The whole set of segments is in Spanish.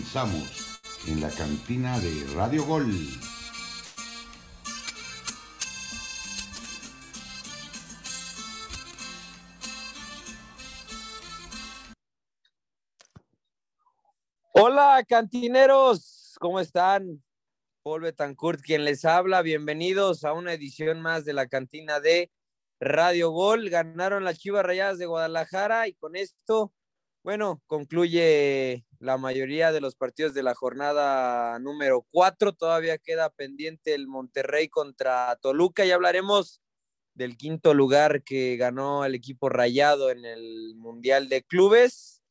Comenzamos en la cantina de Radio Gol. Hola, cantineros, ¿cómo están? Paul Betancourt, quien les habla. Bienvenidos a una edición más de la cantina de Radio Gol. Ganaron las Chivas Rayadas de Guadalajara y con esto, bueno, concluye la mayoría de los partidos de la jornada número cuatro. Todavía queda pendiente el Monterrey contra Toluca y hablaremos del quinto lugar que ganó el equipo rayado en el Mundial de Clubes.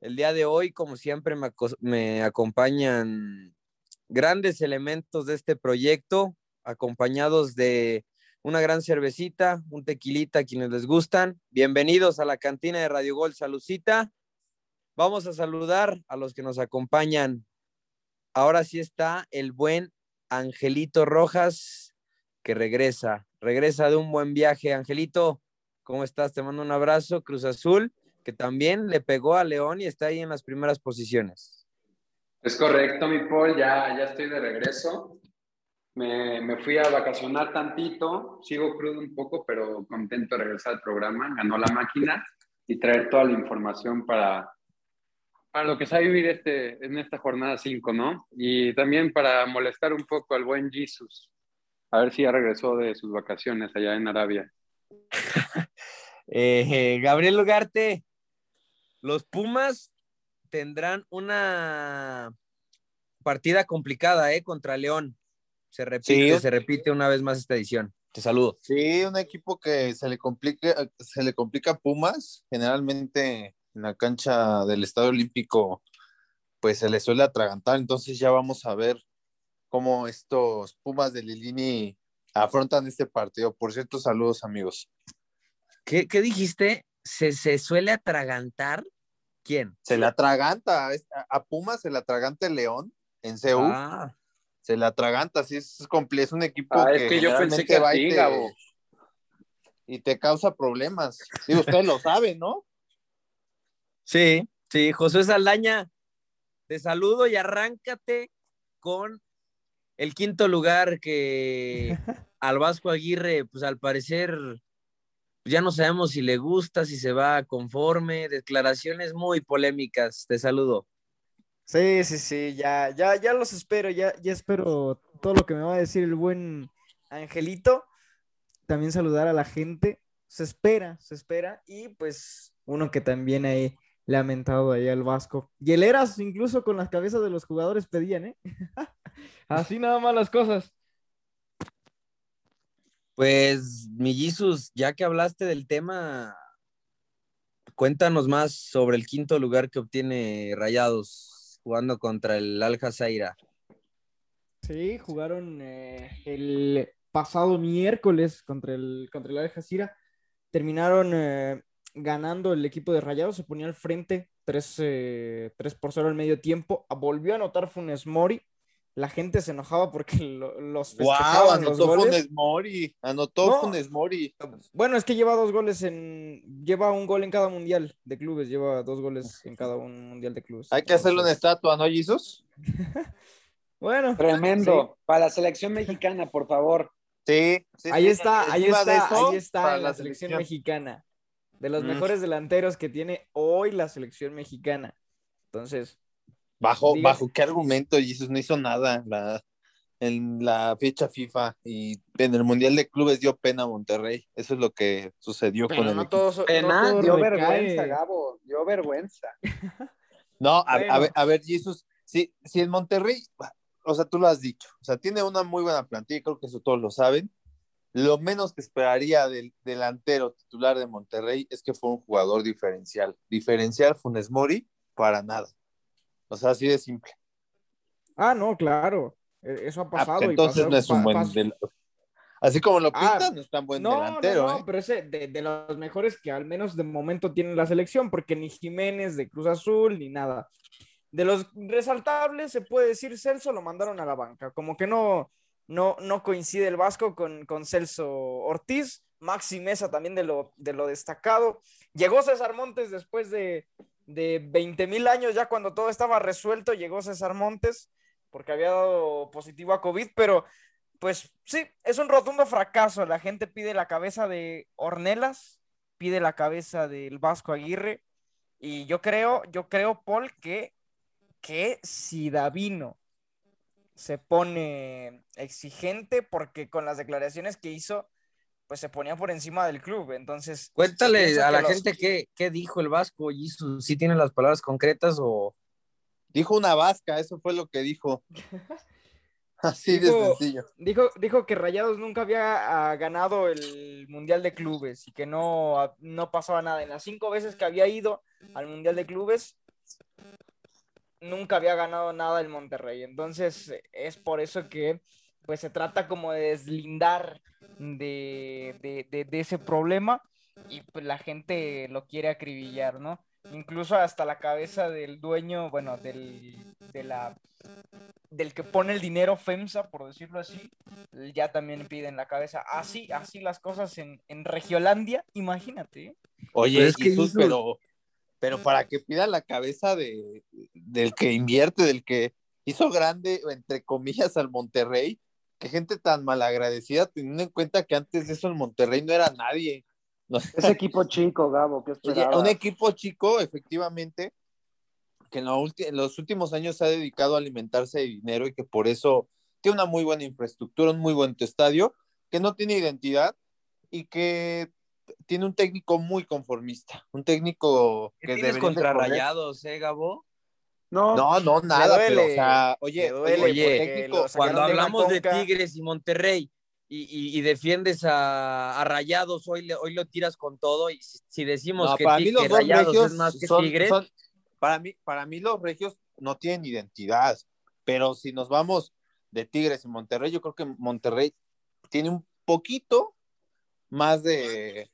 El día de hoy, como siempre, me, acompañan grandes elementos de este proyecto, acompañados de una gran cervecita, un tequilita quienes les gustan. Bienvenidos a la cantina de Radio Gol Salucita. Vamos a saludar a los que nos acompañan. Ahora sí está el buen Angelito Rojas, que regresa, regresa de un buen viaje. Angelito, ¿cómo estás? Te mando un abrazo. Cruz Azul, que también le pegó a León y está ahí en las primeras posiciones. Es correcto, mi Paul, ya, ya estoy de regreso. Me, me, fui a vacacionar tantito, sigo crudo un poco, pero contento de regresar al programa. Ganó la máquina y traer toda la información para, para lo que a vivir este, en esta jornada 5, ¿no? Y también para molestar un poco al buen Jesus, a ver si ya regresó de sus vacaciones allá en Arabia. eh, Gabriel Ugarte, los Pumas tendrán una partida complicada, ¿eh? Contra León. Se repite, se repite una vez más esta edición. Te saludo. Sí, un equipo que se le complica, se le complica a Pumas, generalmente en la cancha del Estadio Olímpico, pues se le suele atragantar. Entonces ya vamos a ver cómo estos Pumas de Lilini afrontan este partido. Por cierto, saludos amigos. ¿Qué, qué dijiste? ¿Se, ¿Se suele atragantar? ¿Quién? Se le atraganta, a Pumas se le atraganta el León en CEU. Ah. Se le atraganta, sí, es, es un equipo ah, que, es que yo pensé que va y, te, y te causa problemas. Sí, usted lo sabe, ¿no? Sí, sí, José Saldaña, te saludo y arráncate con el quinto lugar que al Vasco Aguirre, pues al parecer ya no sabemos si le gusta, si se va conforme, declaraciones muy polémicas. Te saludo. Sí, sí, sí, ya, ya, ya los espero, ya, ya espero todo lo que me va a decir el buen Angelito. También saludar a la gente. Se espera, se espera. Y pues uno que también lamentado ahí al Vasco. Y el Eras, incluso con las cabezas de los jugadores pedían, ¿eh? Así nada más las cosas. Pues, mi Jesus, ya que hablaste del tema, cuéntanos más sobre el quinto lugar que obtiene Rayados jugando contra el Al Jazeera. Sí, jugaron eh, el pasado miércoles contra el, contra el Al Jazeera. Terminaron eh, ganando el equipo de Rayados, se ponía al frente 3, eh, por 0 al medio tiempo. Volvió a anotar Funes Mori la gente se enojaba porque los wow, anotó Funes Mori, anotó Funes Mori. Bueno, es que lleva dos goles en, lleva un gol en cada mundial de clubes, lleva dos goles en cada un mundial de clubes. Hay que hacerle una estatua, ¿no, Jesus? bueno. Tremendo. Para la selección mexicana, por favor. Sí, ahí está, ahí está, ahí está la, selección, mexicana. De los mm. mejores delanteros que tiene hoy la selección mexicana. Entonces, ¿Bajo, ¿Bajo qué argumento Jesus no hizo nada en la fecha FIFA y en el Mundial de Clubes dio pena a Monterrey? Eso es lo que sucedió con el no Pena, dio vergüenza, Gabo, dio vergüenza. no, a, ver, a ver, Jesus, si, si en Monterrey, o sea, tú lo has dicho, o sea, tiene una muy buena plantilla, creo que eso todos lo saben. Lo menos que esperaría del delantero titular de Monterrey es que fue un jugador diferencial. Diferencial Funes Mori, para nada. O sea, así de simple. Ah, no, claro. E, eso ha ah, pasado. entonces no es un buen Así como lo ah, pintan, no es tan buen delantero. No, no, ¿eh? pero ese de, de, los mejores que al menos de momento tienen la selección, porque ni Jiménez de Cruz Azul ni nada. De los resaltables, se puede decir, Celso lo mandaron a la banca. Como que no, no, no coincide el Vasco con, con Celso Ortiz. Maxi Mesa también de lo, de lo destacado. Llegó César Montes después de, de 20 mil años, ya cuando todo estaba resuelto, llegó César Montes porque había dado positivo a COVID, pero pues sí, es un rotundo fracaso. La gente pide la cabeza de Ornelas, pide la cabeza del Vasco Aguirre, y yo creo, yo creo, Paul, que, que si Davino se pone exigente, porque con las declaraciones que hizo, pues se ponía por encima del club. Entonces. Cuéntale a la gente qué, qué, dijo el Vasco, y si tiene las palabras concretas o. Dijo una vasca, eso fue lo que dijo. Así de sencillo. Dijo, dijo que Rayados nunca había ah, ganado el Mundial de Clubes y que no, ah, no pasaba nada. En las cinco veces que había ido al Mundial de Clubes, nunca había ganado nada el Monterrey. Entonces, es por eso que pues se trata como de deslindar de, de, ese problema y pues la gente lo quiere acribillar, ¿no? Incluso hasta la cabeza del dueño, bueno, del, de la, del que pone el dinero FEMSA, por decirlo así, ya también piden la cabeza. Así, así las cosas en, en Regiolandia, imagínate. ¿eh? Oye, es que pero, pero para que pida la cabeza de, del que invierte, del que hizo grande, entre comillas, al Monterrey, qué gente tan malagradecida, teniendo en cuenta que antes de eso el Monterrey no era nadie. Es equipo chico, Gabo, ¿qué un equipo chico, efectivamente, que en, en, los últimos años se ha dedicado a alimentarse de dinero y que por eso tiene una muy buena infraestructura, un muy buen estadio, que no tiene identidad y que tiene un técnico muy conformista, un técnico que tienes contra Rayados, eh, Gabo? No, no, no nada, pero, o sea, oye, oye, cuando hablamos de Tigres y Monterrey y, y, defiendes a, a, Rayados, hoy, hoy lo tiras con todo y si, decimos que, Rayados es más que Tigres. para, mí, para mí los regios no tienen identidad, pero si nos vamos de Tigres y Monterrey, yo creo que Monterrey tiene un poquito más de,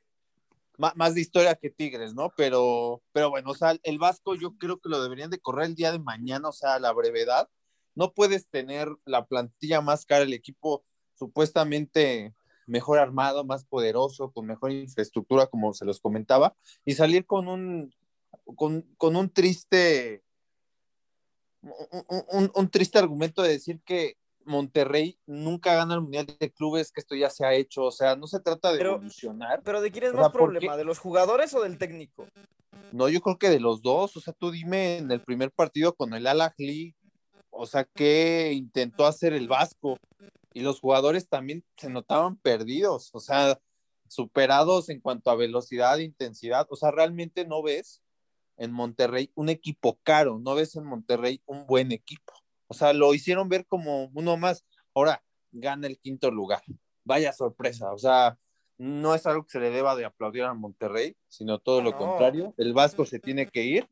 más, de historia que Tigres, ¿no? Pero, pero bueno, o sea, el Vasco yo creo que lo deberían de correr el día de mañana, o sea, la brevedad. No puedes tener la plantilla más cara, el equipo supuestamente mejor armado, más poderoso, con mejor infraestructura, como se los comentaba, y salir con un, con, un triste, un, un, triste argumento de decir que Monterrey nunca gana el Mundial de Clubes, que esto ya se ha hecho, o sea, no se trata de pero, Pero ¿de quién es más problema? ¿De los jugadores o del técnico? No, yo creo que de los dos, o sea, tú dime en el primer partido con el Al o sea, ¿qué intentó hacer el Vasco? Y los jugadores también se notaban perdidos, o sea, superados en cuanto a velocidad, intensidad, o sea, realmente no ves en Monterrey un equipo caro, no ves en Monterrey un buen equipo. O sea, lo hicieron ver como uno más. Ahora gana el quinto lugar. Vaya sorpresa. O sea, no es algo que se le deba de aplaudir a Monterrey, sino todo lo contrario. El Vasco se tiene que ir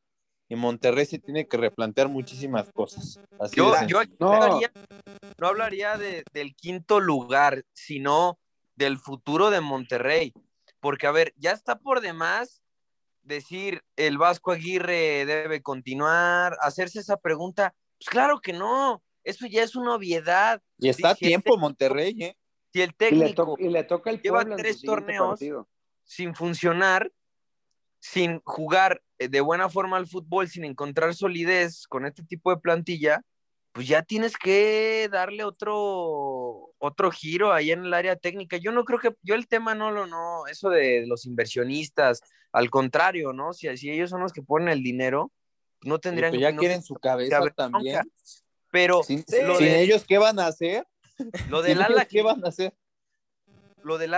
y Monterrey se tiene que replantear muchísimas cosas. yo, no. hablaría, del quinto lugar, sino del futuro de Monterrey. Porque, a ver, ya está por demás decir el Vasco Aguirre debe continuar, hacerse esa pregunta, pues claro que no, eso ya es una obviedad. Y está a tiempo Monterrey, ¿eh? Si el técnico y le, toca el lleva tres torneos sin funcionar, sin jugar eh, de buena forma al fútbol, sin encontrar solidez con este tipo de plantilla, pues ya tienes que darle otro, otro giro ahí en el área técnica. Yo no creo que, yo el tema no lo, no, eso de los inversionistas, al contrario, ¿no? Si, si ellos son los que ponen el dinero, no tendrían que. ya quieren su cabeza también. Pero sin, ellos, ¿qué van a hacer? Lo del Alak, ¿qué van a hacer? Lo del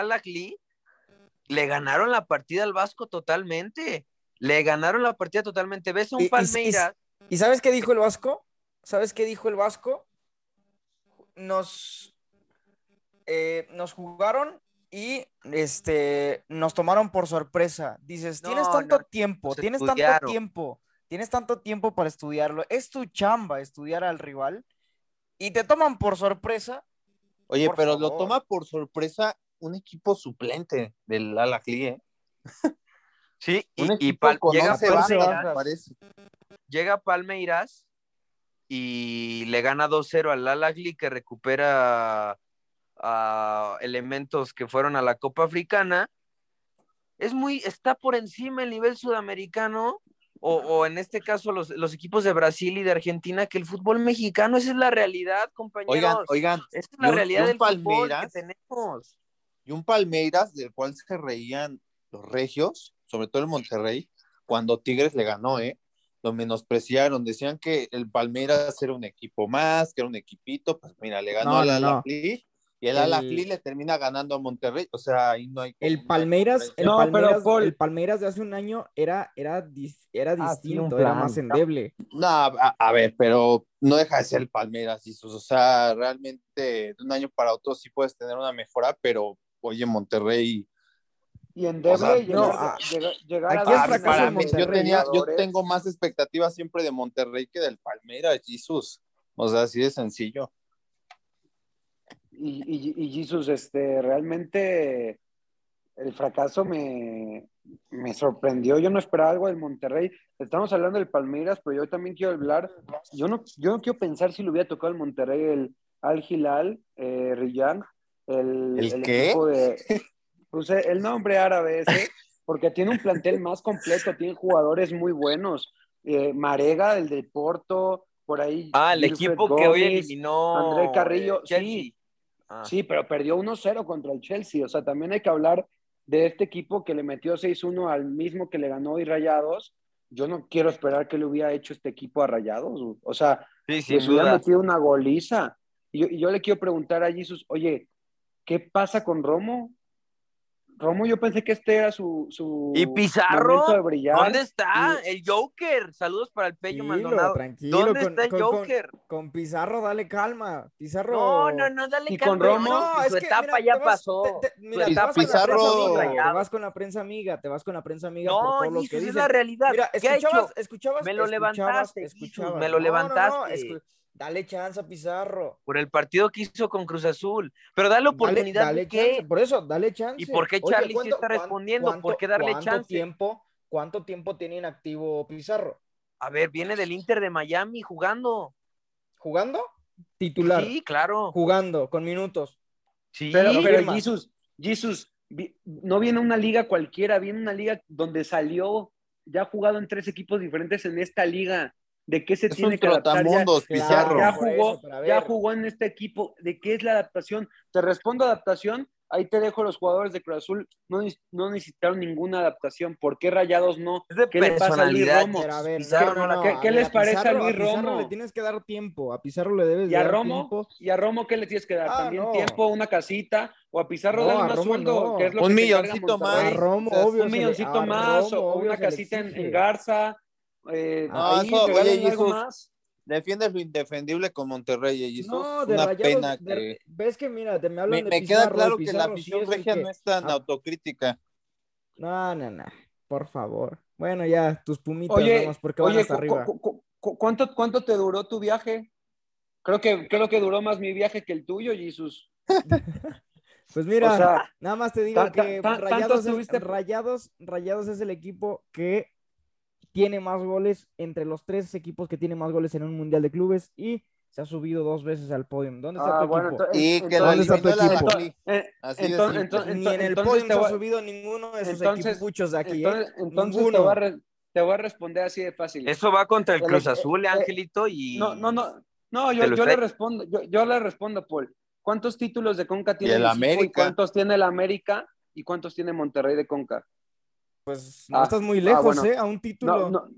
le ganaron la partida al Vasco totalmente. Le ganaron la partida totalmente. ¿Ves a un Palmeiras? Y, sabes qué dijo el Vasco? ¿Sabes qué dijo el Vasco? Nos, eh, nos jugaron y este, nos tomaron por sorpresa. Dices, tienes tanto tiempo, tienes tanto tiempo tienes tanto tiempo para estudiarlo, es tu chamba estudiar al rival y te toman por sorpresa. Oye, pero lo toma por sorpresa un equipo suplente del Alacli, ¿eh? Sí, y, llega, Palmeiras, llega Palmeiras y le gana 2-0 al Alacli que recupera elementos que fueron a la Copa Africana. Es muy, está por encima el nivel sudamericano o, en este caso los, equipos de Brasil y de Argentina, que el fútbol mexicano, esa es la realidad, compañeros. Oigan, oigan. Esa es la realidad del fútbol que tenemos. Y un Palmeiras del cual se reían los regios, sobre todo el Monterrey, cuando Tigres le ganó, ¿eh? Lo menospreciaron, decían que el Palmeiras era un equipo más, que era un equipito, pues mira, le ganó a la y el, el le termina ganando a Monterrey, o sea, ahí no hay... El Palmeiras, el, Palmeiras el Palmeiras de hace un año era, era, era ah, distinto, era más endeble. No, a, ver, pero no deja de ser el Palmeiras, o sea, realmente de un año para otro sí puedes tener una mejora, pero oye, Monterrey... Y endeble llegar, a, para mí, yo, tenía, yo tengo más expectativas siempre de Monterrey que del Palmeiras, Jesús. O sea, así de sencillo y, y, Jesus, este, realmente el fracaso me, me, sorprendió. Yo no esperaba algo del Monterrey. Estamos hablando del Palmeiras, pero yo también quiero hablar. Yo no, yo no quiero pensar si le hubiera tocado el Monterrey el Al Hilal, eh, Riyang, el, ¿El, qué? Equipo de, puse el nombre árabe ese, porque tiene un plantel más completo, tiene jugadores muy buenos. Eh, Marega, el de Porto, por ahí. Ah, el equipo que hoy eliminó. André Carrillo, sí. Ah. Sí, pero perdió 1-0 contra el Chelsea. O sea, también hay que hablar de este equipo que le metió 6-1 al mismo que le ganó hoy Rayados. Yo no quiero esperar que le hubiera hecho este equipo a Rayados. O sea, sí, les hubiera metido una goliza. Y yo, yo, le quiero preguntar a Jesus, oye, ¿qué pasa con Romo? Romo, yo pensé que este era su, su ¿Y Pizarro? ¿Dónde está? El Joker. Saludos para el Pello Maldonado. Tranquilo, ¿Dónde está el Joker? Con, Pizarro, dale calma. Pizarro. No, no, no, dale calma. con Romo? No, su etapa ya pasó. mira, Pizarro. Te vas con la prensa amiga, te vas con la prensa amiga no, por todo lo que es la realidad. Mira, escuchabas, escuchabas, me lo levantaste, escuchabas, me lo levantaste. Dale chance a Pizarro. Por el partido que hizo con Cruz Azul. Pero dale oportunidad. Dale, qué? Por eso, dale chance. ¿Y por qué Charlie sí está respondiendo? ¿Por qué darle chance? Tiempo, ¿Cuánto tiempo tiene inactivo Pizarro? A ver, viene del Inter de Miami jugando. ¿Jugando? Titular. Sí, claro. Jugando, con minutos. Sí, pero, pero Jesus, Jesus, no viene una liga cualquiera, viene una liga donde salió, ya ha jugado en tres equipos diferentes en esta liga de qué se tiene que adaptar. Ya, jugó, ya jugó en este equipo, de qué es la adaptación. Te respondo adaptación, ahí te dejo los jugadores de Cruz Azul, no, no necesitaron ninguna adaptación. ¿Por qué Rayados no? ¿Qué le pasa a Luis Romo? ¿Qué, les parece a Luis Romo? A Pizarro le tienes que dar tiempo, a Pizarro le debes ¿Y a Romo? tiempo. ¿Y a Romo qué le tienes que dar? Ah, ¿También tiempo, una casita? ¿O a Pizarro no, más sueldo? es lo un milloncito más. un milloncito más, o una casita en Garza eh, no, eso, oye, Jesús, defiendes lo indefendible con Monterrey, y No, de una pena que... Ves que, mira, te me hablan me, de Me queda claro que la afición regia no es tan ah. autocrítica. No, no, no, por favor. Bueno, ya, tus pumitas, oye, vamos, porque van hasta arriba. ¿cuánto, ¿Cuánto te duró tu viaje? Creo que, creo que duró más mi viaje que el tuyo, Jesús. Pues mira, nada más te digo que Rayados, Rayados, Rayados es el equipo que tiene más goles entre los tres equipos que tienen más goles en un mundial de clubes y se ha subido dos veces al podio. ¿Dónde está ah, tu equipo? y que ¿Dónde está tu equipo? entonces, Ni en el podio se ha subido ninguno de esos equipuchos de aquí. ¿eh? Entonces, te, voy a te, voy a responder así de fácil. Eso va contra el Cruz Azul, eh, Angelito, y... No, no, no. No, yo, yo le respondo, yo, yo, le respondo, Paul. ¿Cuántos títulos de Conca tiene el América? y cuántos tiene el América y cuántos tiene Monterrey de Conca? Pues no ah, estás muy ah, lejos, ¿eh? A un título. No,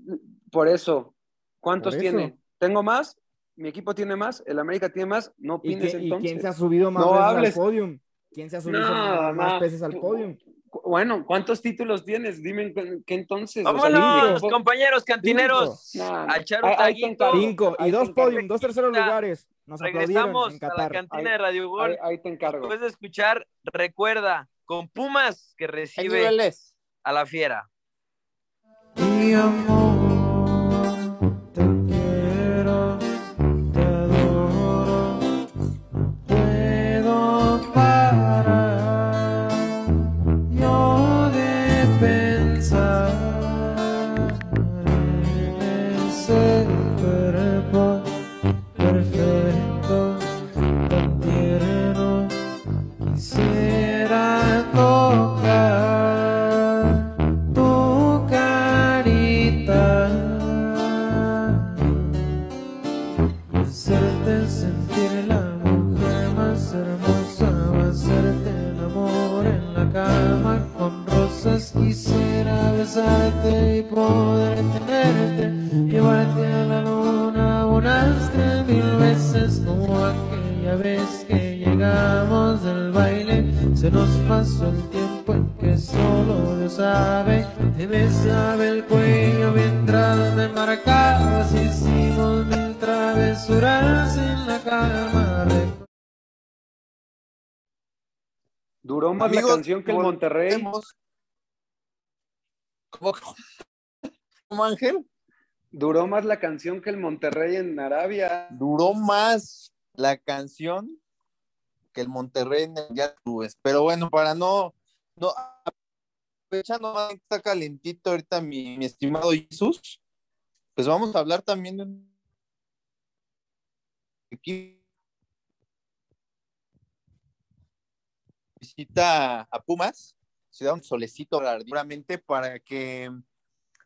por eso. ¿Cuántos tiene? ¿Tengo más? ¿Mi equipo tiene más? ¿El América tiene más? No opines entonces. ¿Y quién se ha subido más veces al podium? ¿Quién se ha subido más, veces al podium? Bueno, ¿cuántos títulos tienes? Dime qué entonces. Vámonos, compañeros cantineros. a echar un Cinco. Y dos podium, dos terceros lugares. Nos Regresamos a la cantina de Radio Gol. Ahí, te encargo. Después de escuchar, recuerda, con Pumas que recibe a la fiera. Besarte y poder tenerte, llevarte a la luna unas tres mil veces como aquella vez que llegamos del baile, se nos pasó el tiempo en que solo Dios sabe, te besaba el cuello mientras me marcabas, hicimos mil travesuras en la cama. Duró más Amigos, la canción que el Monterrey. volvemos. ¿Cómo, cómo, Ángel? Duró más la canción que el Monterrey en Arabia. Duró más la canción que el Monterrey en el Clubes. Pero bueno, para no, no más que está calentito ahorita mi, mi estimado Jesús, pues vamos a hablar también de un equipo visita a Pumas, se da un solecito seguramente para que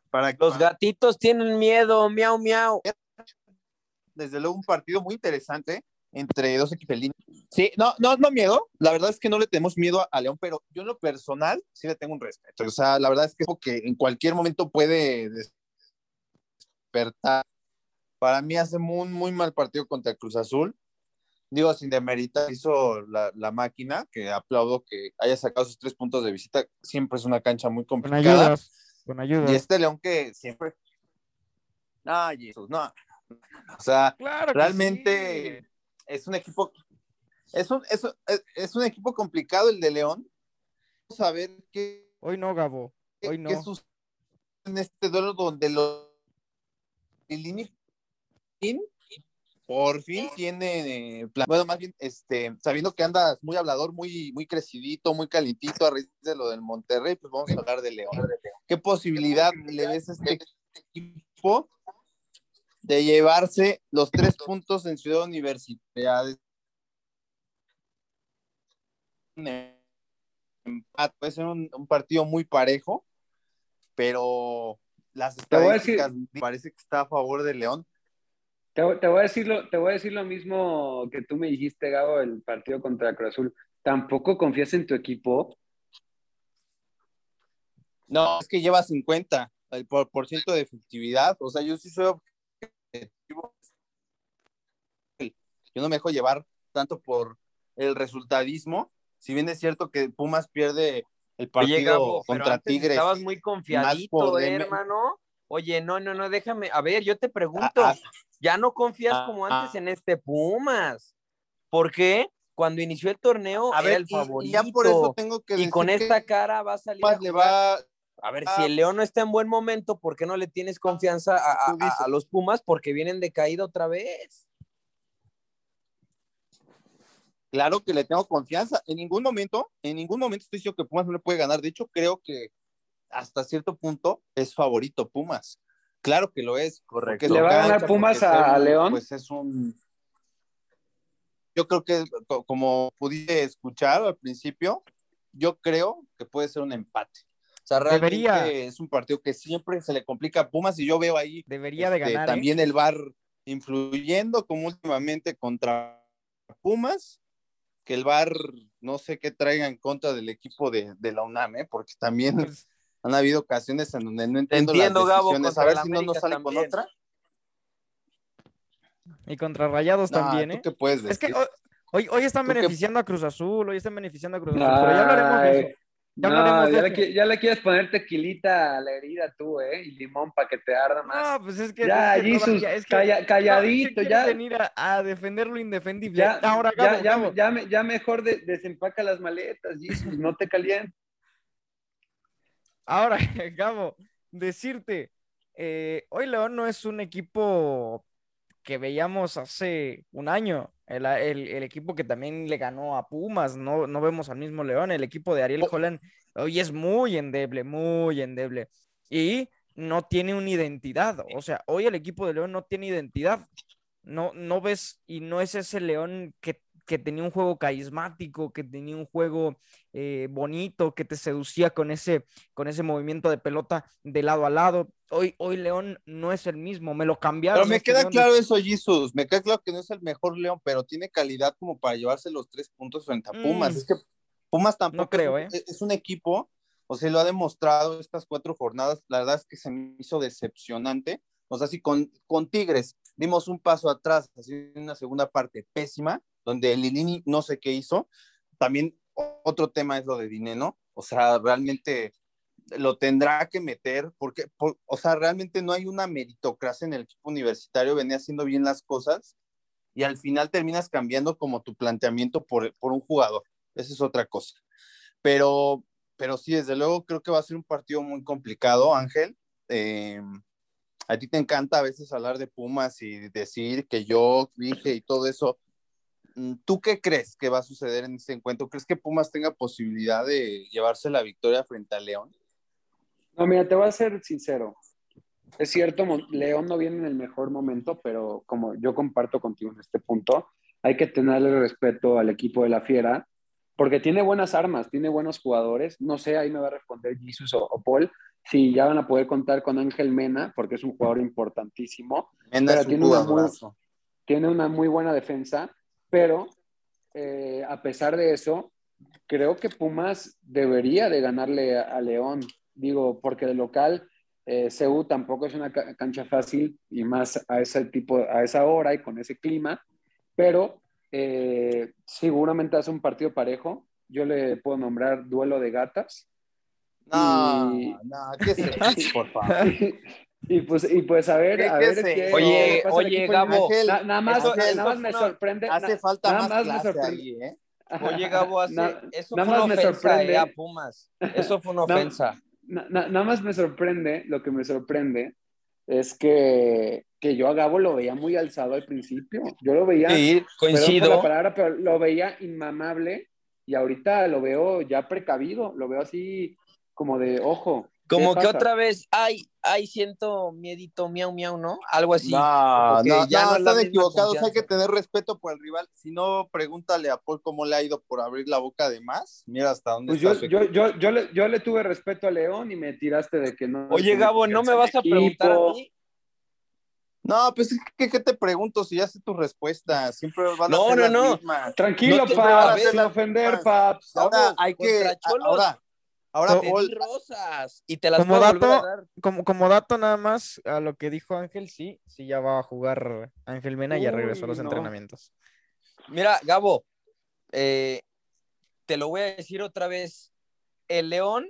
para que Los gatitos tienen miedo, miau, miau. desde luego un partido muy interesante entre dos equipos. Sí, no, no, no miedo. La verdad es que no le tenemos miedo a, a León, pero yo en lo personal sí le tengo un respeto. O sea, la verdad es que, que en cualquier momento puede despertar. Para mí hace un muy mal partido contra Cruz Azul. Digo, sin demeritar, hizo la, la, máquina, que aplaudo que haya sacado sus tres puntos de visita. Siempre es una cancha muy complicada. Con ayudas, con ayudas. Y este León que siempre. Ay, Jesús, no. O sea, Claro realmente sí. es un equipo. Es un, es, un- es un equipo complicado el de León. Vamos a ver qué, Hoy no, Gabo. Hoy no. qué sucede en este duelo donde los. Por fin tiene eh, plan- bueno más bien este sabiendo que andas muy hablador muy muy crecidito muy calientito a raíz de lo del Monterrey pues vamos a hablar de León. Qué posibilidad le ves a este equipo de llevarse los tres puntos en Ciudad Universitaria un empate, puede ser un, un partido muy parejo pero las decir- estadísticas parece que está a favor de León Te, te voy a decir lo, te voy a decir lo mismo que tú me dijiste, Gabo, el partido contra Cruz Azul. ¿Tampoco confías en tu equipo? No, es que lleva 50 el por, por ciento de efectividad. O sea, yo sí soy objetivo. Yo no me dejo llevar tanto por el resultadismo. Si bien es cierto que Pumas pierde el Oye, partido Gabo, contra antes Tigres. estabas muy confiadito, por eh, hermano. Oye, no, no, no, déjame. A ver, yo te pregunto, Ah, ah, ¿ya no confías ah, como antes ah. en este Pumas? ¿Por qué? Cuando inició el torneo a era ver, el favorito. y, ya por eso tengo que y decir con que esta cara va a salir a le va A ver, Ah. si el León no está en buen momento, ¿por qué no le tienes confianza a- a los Pumas? Porque vienen de caída otra vez. Claro que le tengo confianza. En ningún momento, en ningún momento estoy diciendo que Pumas no le puede ganar. De hecho, creo que hasta cierto punto es favorito Pumas. Claro que lo es. porque ¿Le va a ganar Pumas a- León? Pues es un. Yo creo que, co- como pudiste escuchar al principio, yo creo que puede ser un empate. O sea, realmente Debería. es un partido que siempre se le complica a Pumas y yo veo ahí Debería de este, ganar. ¿eh? también el VAR influyendo como últimamente contra Pumas, que el VAR no sé qué traiga en contra del equipo de, de la UNAM, ¿eh? porque también Pues, han habido ocasiones en donde no entiendo, entiendo, las Gabo, decisiones. contra a ver si no nos América sale con otra. y contra Rayados también, ¿tú ¿eh? qué puedes Es que decir? hoy, hoy, están ¿Tú qué- beneficiando a Cruz Azul, hoy están beneficiando a Cruz Azul, pero ya hablaremos de eso. Ya no, hablaremos de ya, le, ya le quieres poner tequilita a la herida tú, ¿eh? Y limón para que te arda más. No, pues es que. ya, es que Jesus, todavía- es que- calla- no, es que calladito, ya. venir a, a defender lo indefendible. Ya, Ahora, ya, Gabo, ya, Gabo, ya, me- ya mejor de- desempaca las maletas, Jesus, no te calientes. Ahora, Gabo, decirte, eh, hoy León no es un equipo que veíamos hace un año. El, el- el equipo que también le ganó a Pumas, no, no vemos al mismo León. El equipo de Ariel Oh. Holland hoy es muy endeble, muy endeble. Y no tiene una identidad. O sea, hoy el equipo de León no tiene identidad. No, no ves y no es ese León que, que tenía un juego carismático, que tenía un juego eh, bonito, que te seducía con ese, con ese movimiento de pelota de lado a lado. Hoy, hoy León no es el mismo, me lo cambiaron. Pero me este queda León de- claro eso, Jesus. Me queda claro que no es el mejor León, pero tiene calidad como para llevarse los tres puntos frente a Pumas. Mm. Es que Pumas tampoco No creo, es, ¿eh? es un equipo o sea, lo ha demostrado estas cuatro jornadas, la verdad es que se me hizo decepcionante, o sea, si con, con Tigres dimos un paso atrás, así una segunda parte pésima, donde Lilini no sé qué hizo, también otro tema es lo de Dineno, o sea, realmente lo tendrá que meter, porque, o sea, realmente no hay una meritocracia en el equipo universitario, venía haciendo bien las cosas y al final terminas cambiando como tu planteamiento por, por un jugador. Esa es otra cosa. Pero, pero sí, desde luego creo que va a ser un partido muy complicado, Ángel. Eh, a ti te encanta a veces hablar de Pumas y decir que yo dije y todo eso. Mm, ¿Tú qué crees que va a suceder en este encuentro? ¿Crees que Pumas tenga posibilidad de llevarse la victoria frente a León? No, mira, te voy a ser sincero. Es cierto, León no viene en el mejor momento, pero como yo comparto contigo en este punto, hay que tenerle respeto al equipo de la Fiera, porque tiene buenas armas, tiene buenos jugadores. No sé, ahí me va a responder Jesus o, Paul, si ya van a poder contar con Ángel Mena, porque es un jugador importantísimo. pero tiene, una muy, tiene una muy buena defensa, pero eh, a pesar de eso, creo que Pumas debería de ganarle a León digo, porque de local, eh, tampoco es una cancha fácil y más a ese tipo, a esa hora y con ese clima, pero eh, seguramente hace un partido parejo. Yo le puedo nombrar duelo de gatas. No, no, ¿qué es eso, por favor? Y pues, y pues a ver, a ver qué, Oye, oye, Gabo, nada más, nada más me sorprende. Hace falta nada más, me sorprende. Ahí, ¿eh? Oye, Gabo, hace, eso nada fue una ofensa eh, a Pumas. Eso fue una ofensa nada más me sorprende, lo que me sorprende es que, que, yo a Gabo lo veía muy alzado al principio. Yo lo veía. Sí, coincido. La palabra, pero lo veía inmamable y ahorita lo veo ya precavido, lo veo así como de ojo. Como que otra vez, ay, ay, siento miedito, miau, miau, ¿no? Algo así. No, no, ya no, están equivocados, hay que tener respeto por el rival. Si no, pregúntale a Paul cómo le ha ido por abrir la boca de más. Mira hasta dónde pues está yo, yo, yo, le, yo le tuve respeto a León y me tiraste de que no. Oye, Gabo, ¿no me vas a preguntar a mí? No, pues ¿qué, ¿qué, te pregunto si ya sé tu respuesta? Siempre van a no, ser no, las no. mismas. Tranquilo, no Paps, sin ofender, Paps. Ahora hay que, ahora, Ahora rosas y te las como dato, Como, como dato nada más a lo que dijo Ángel, sí, sí ya va a jugar Ángel Mena y ya regresó a los entrenamientos. Mira, Gabo, eh, te lo voy a decir otra vez. El León,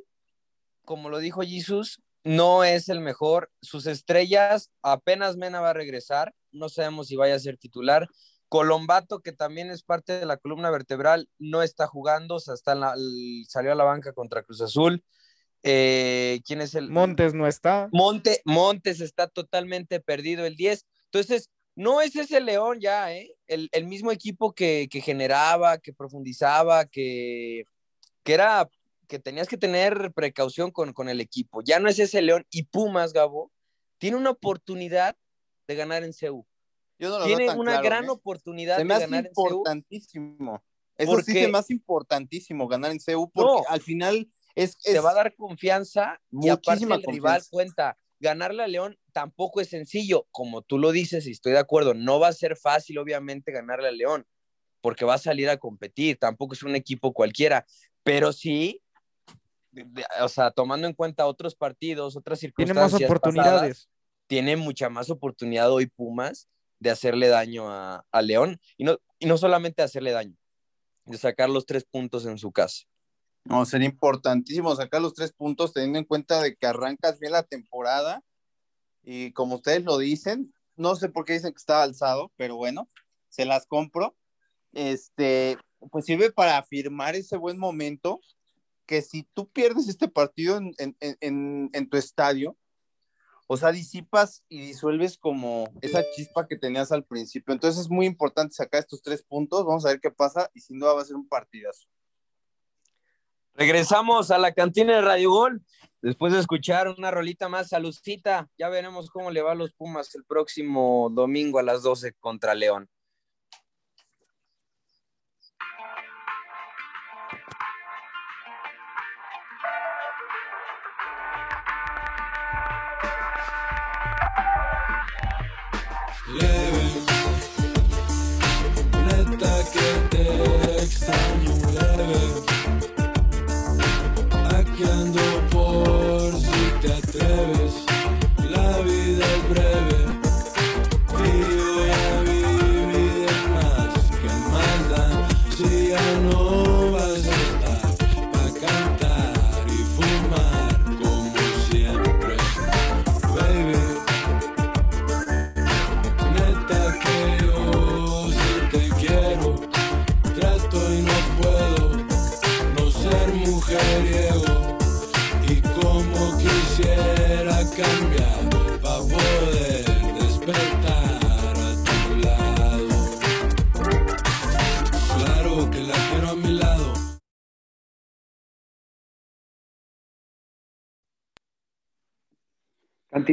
como lo dijo Jesus, no es el mejor. Sus estrellas, apenas Mena va a regresar. No sabemos si vaya a ser titular. Colombato, que también es parte de la columna vertebral, no está jugando, o sea, está salió a la banca contra Cruz Azul. Eh, ¿Quién es el? Montes no está. Monte, Montes está totalmente perdido el 10. Entonces, no es ese León ya, ¿eh? El, mismo equipo que, generaba, que profundizaba, que, que, era, que tenías que tener precaución con, con el equipo. Ya no es ese León. Y Pumas, Gabo, tiene una oportunidad de ganar en CEU tiene una gran ¿eh? oportunidad de ganar importantísimo. En Eso sí es más importantísimo ganar en CEU porque al final es, te va a dar confianza y aparte el rival cuenta. Ganarle a León tampoco es sencillo, como tú lo dices y estoy de acuerdo, no va a ser fácil obviamente ganarle a León porque va a salir a competir, tampoco es un equipo cualquiera, pero sí o sea, tomando en cuenta otros partidos, otras circunstancias. Tiene más oportunidades. tiene mucha más oportunidad hoy Pumas de hacerle daño a, León y no, y no solamente hacerle daño, de sacar los tres puntos en su casa. No, sería importantísimo sacar los tres puntos teniendo en cuenta de que arrancas bien la temporada y como ustedes lo dicen, no sé por qué dicen que está alzado, pero bueno, se las compro. Este, pues sirve para afirmar ese buen momento que si tú pierdes este partido en tu estadio, o sea, disipas y disuelves como esa chispa que tenías al principio. Entonces es muy importante sacar estos tres puntos. Vamos a ver qué pasa y sin duda va a ser un partidazo. Regresamos a la cantina de Radio Gol. Después de escuchar una rolita más, saludcita. Ya veremos cómo le va a los Pumas el próximo domingo a las 12 contra León.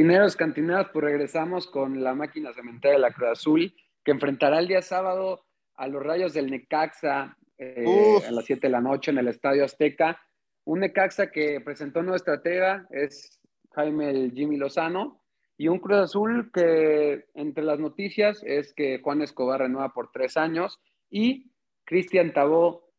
Cantineros, cantineras, pues regresamos con la máquina cementera de la Cruz Azul, que enfrentará el día sábado a los Rayos del Necaxa eh, a las 7 de la noche en el Estadio Azteca. Un Necaxa que presentó nueva estratega, es Jaime el Jimmy Lozano, y un Cruz Azul que entre las noticias es que Juan Escobar renueva por tres años y Cristian Tabó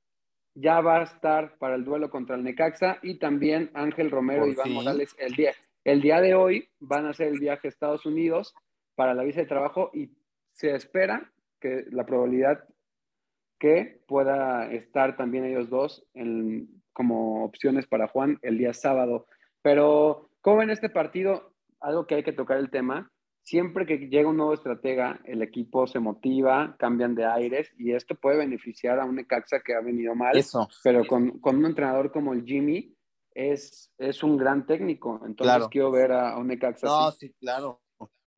ya va a estar para el duelo contra el Necaxa y también Ángel Romero y Iván. Morales el día, el día de hoy van a hacer el viaje a Estados Unidos para la visa de trabajo y se espera que la probabilidad que pueda estar también ellos dos en- como opciones para Juan el día sábado. Pero, ¿cómo ven este partido? Algo que hay que tocar el tema. Siempre que llega un nuevo estratega, el equipo se motiva, cambian de aires y esto puede beneficiar a un Necaxa que ha venido mal, Eso. pero con, con un entrenador como el Jimmy es, es un gran técnico. Entonces Claro. quiero ver a, a un Necaxa No, así. sí, claro.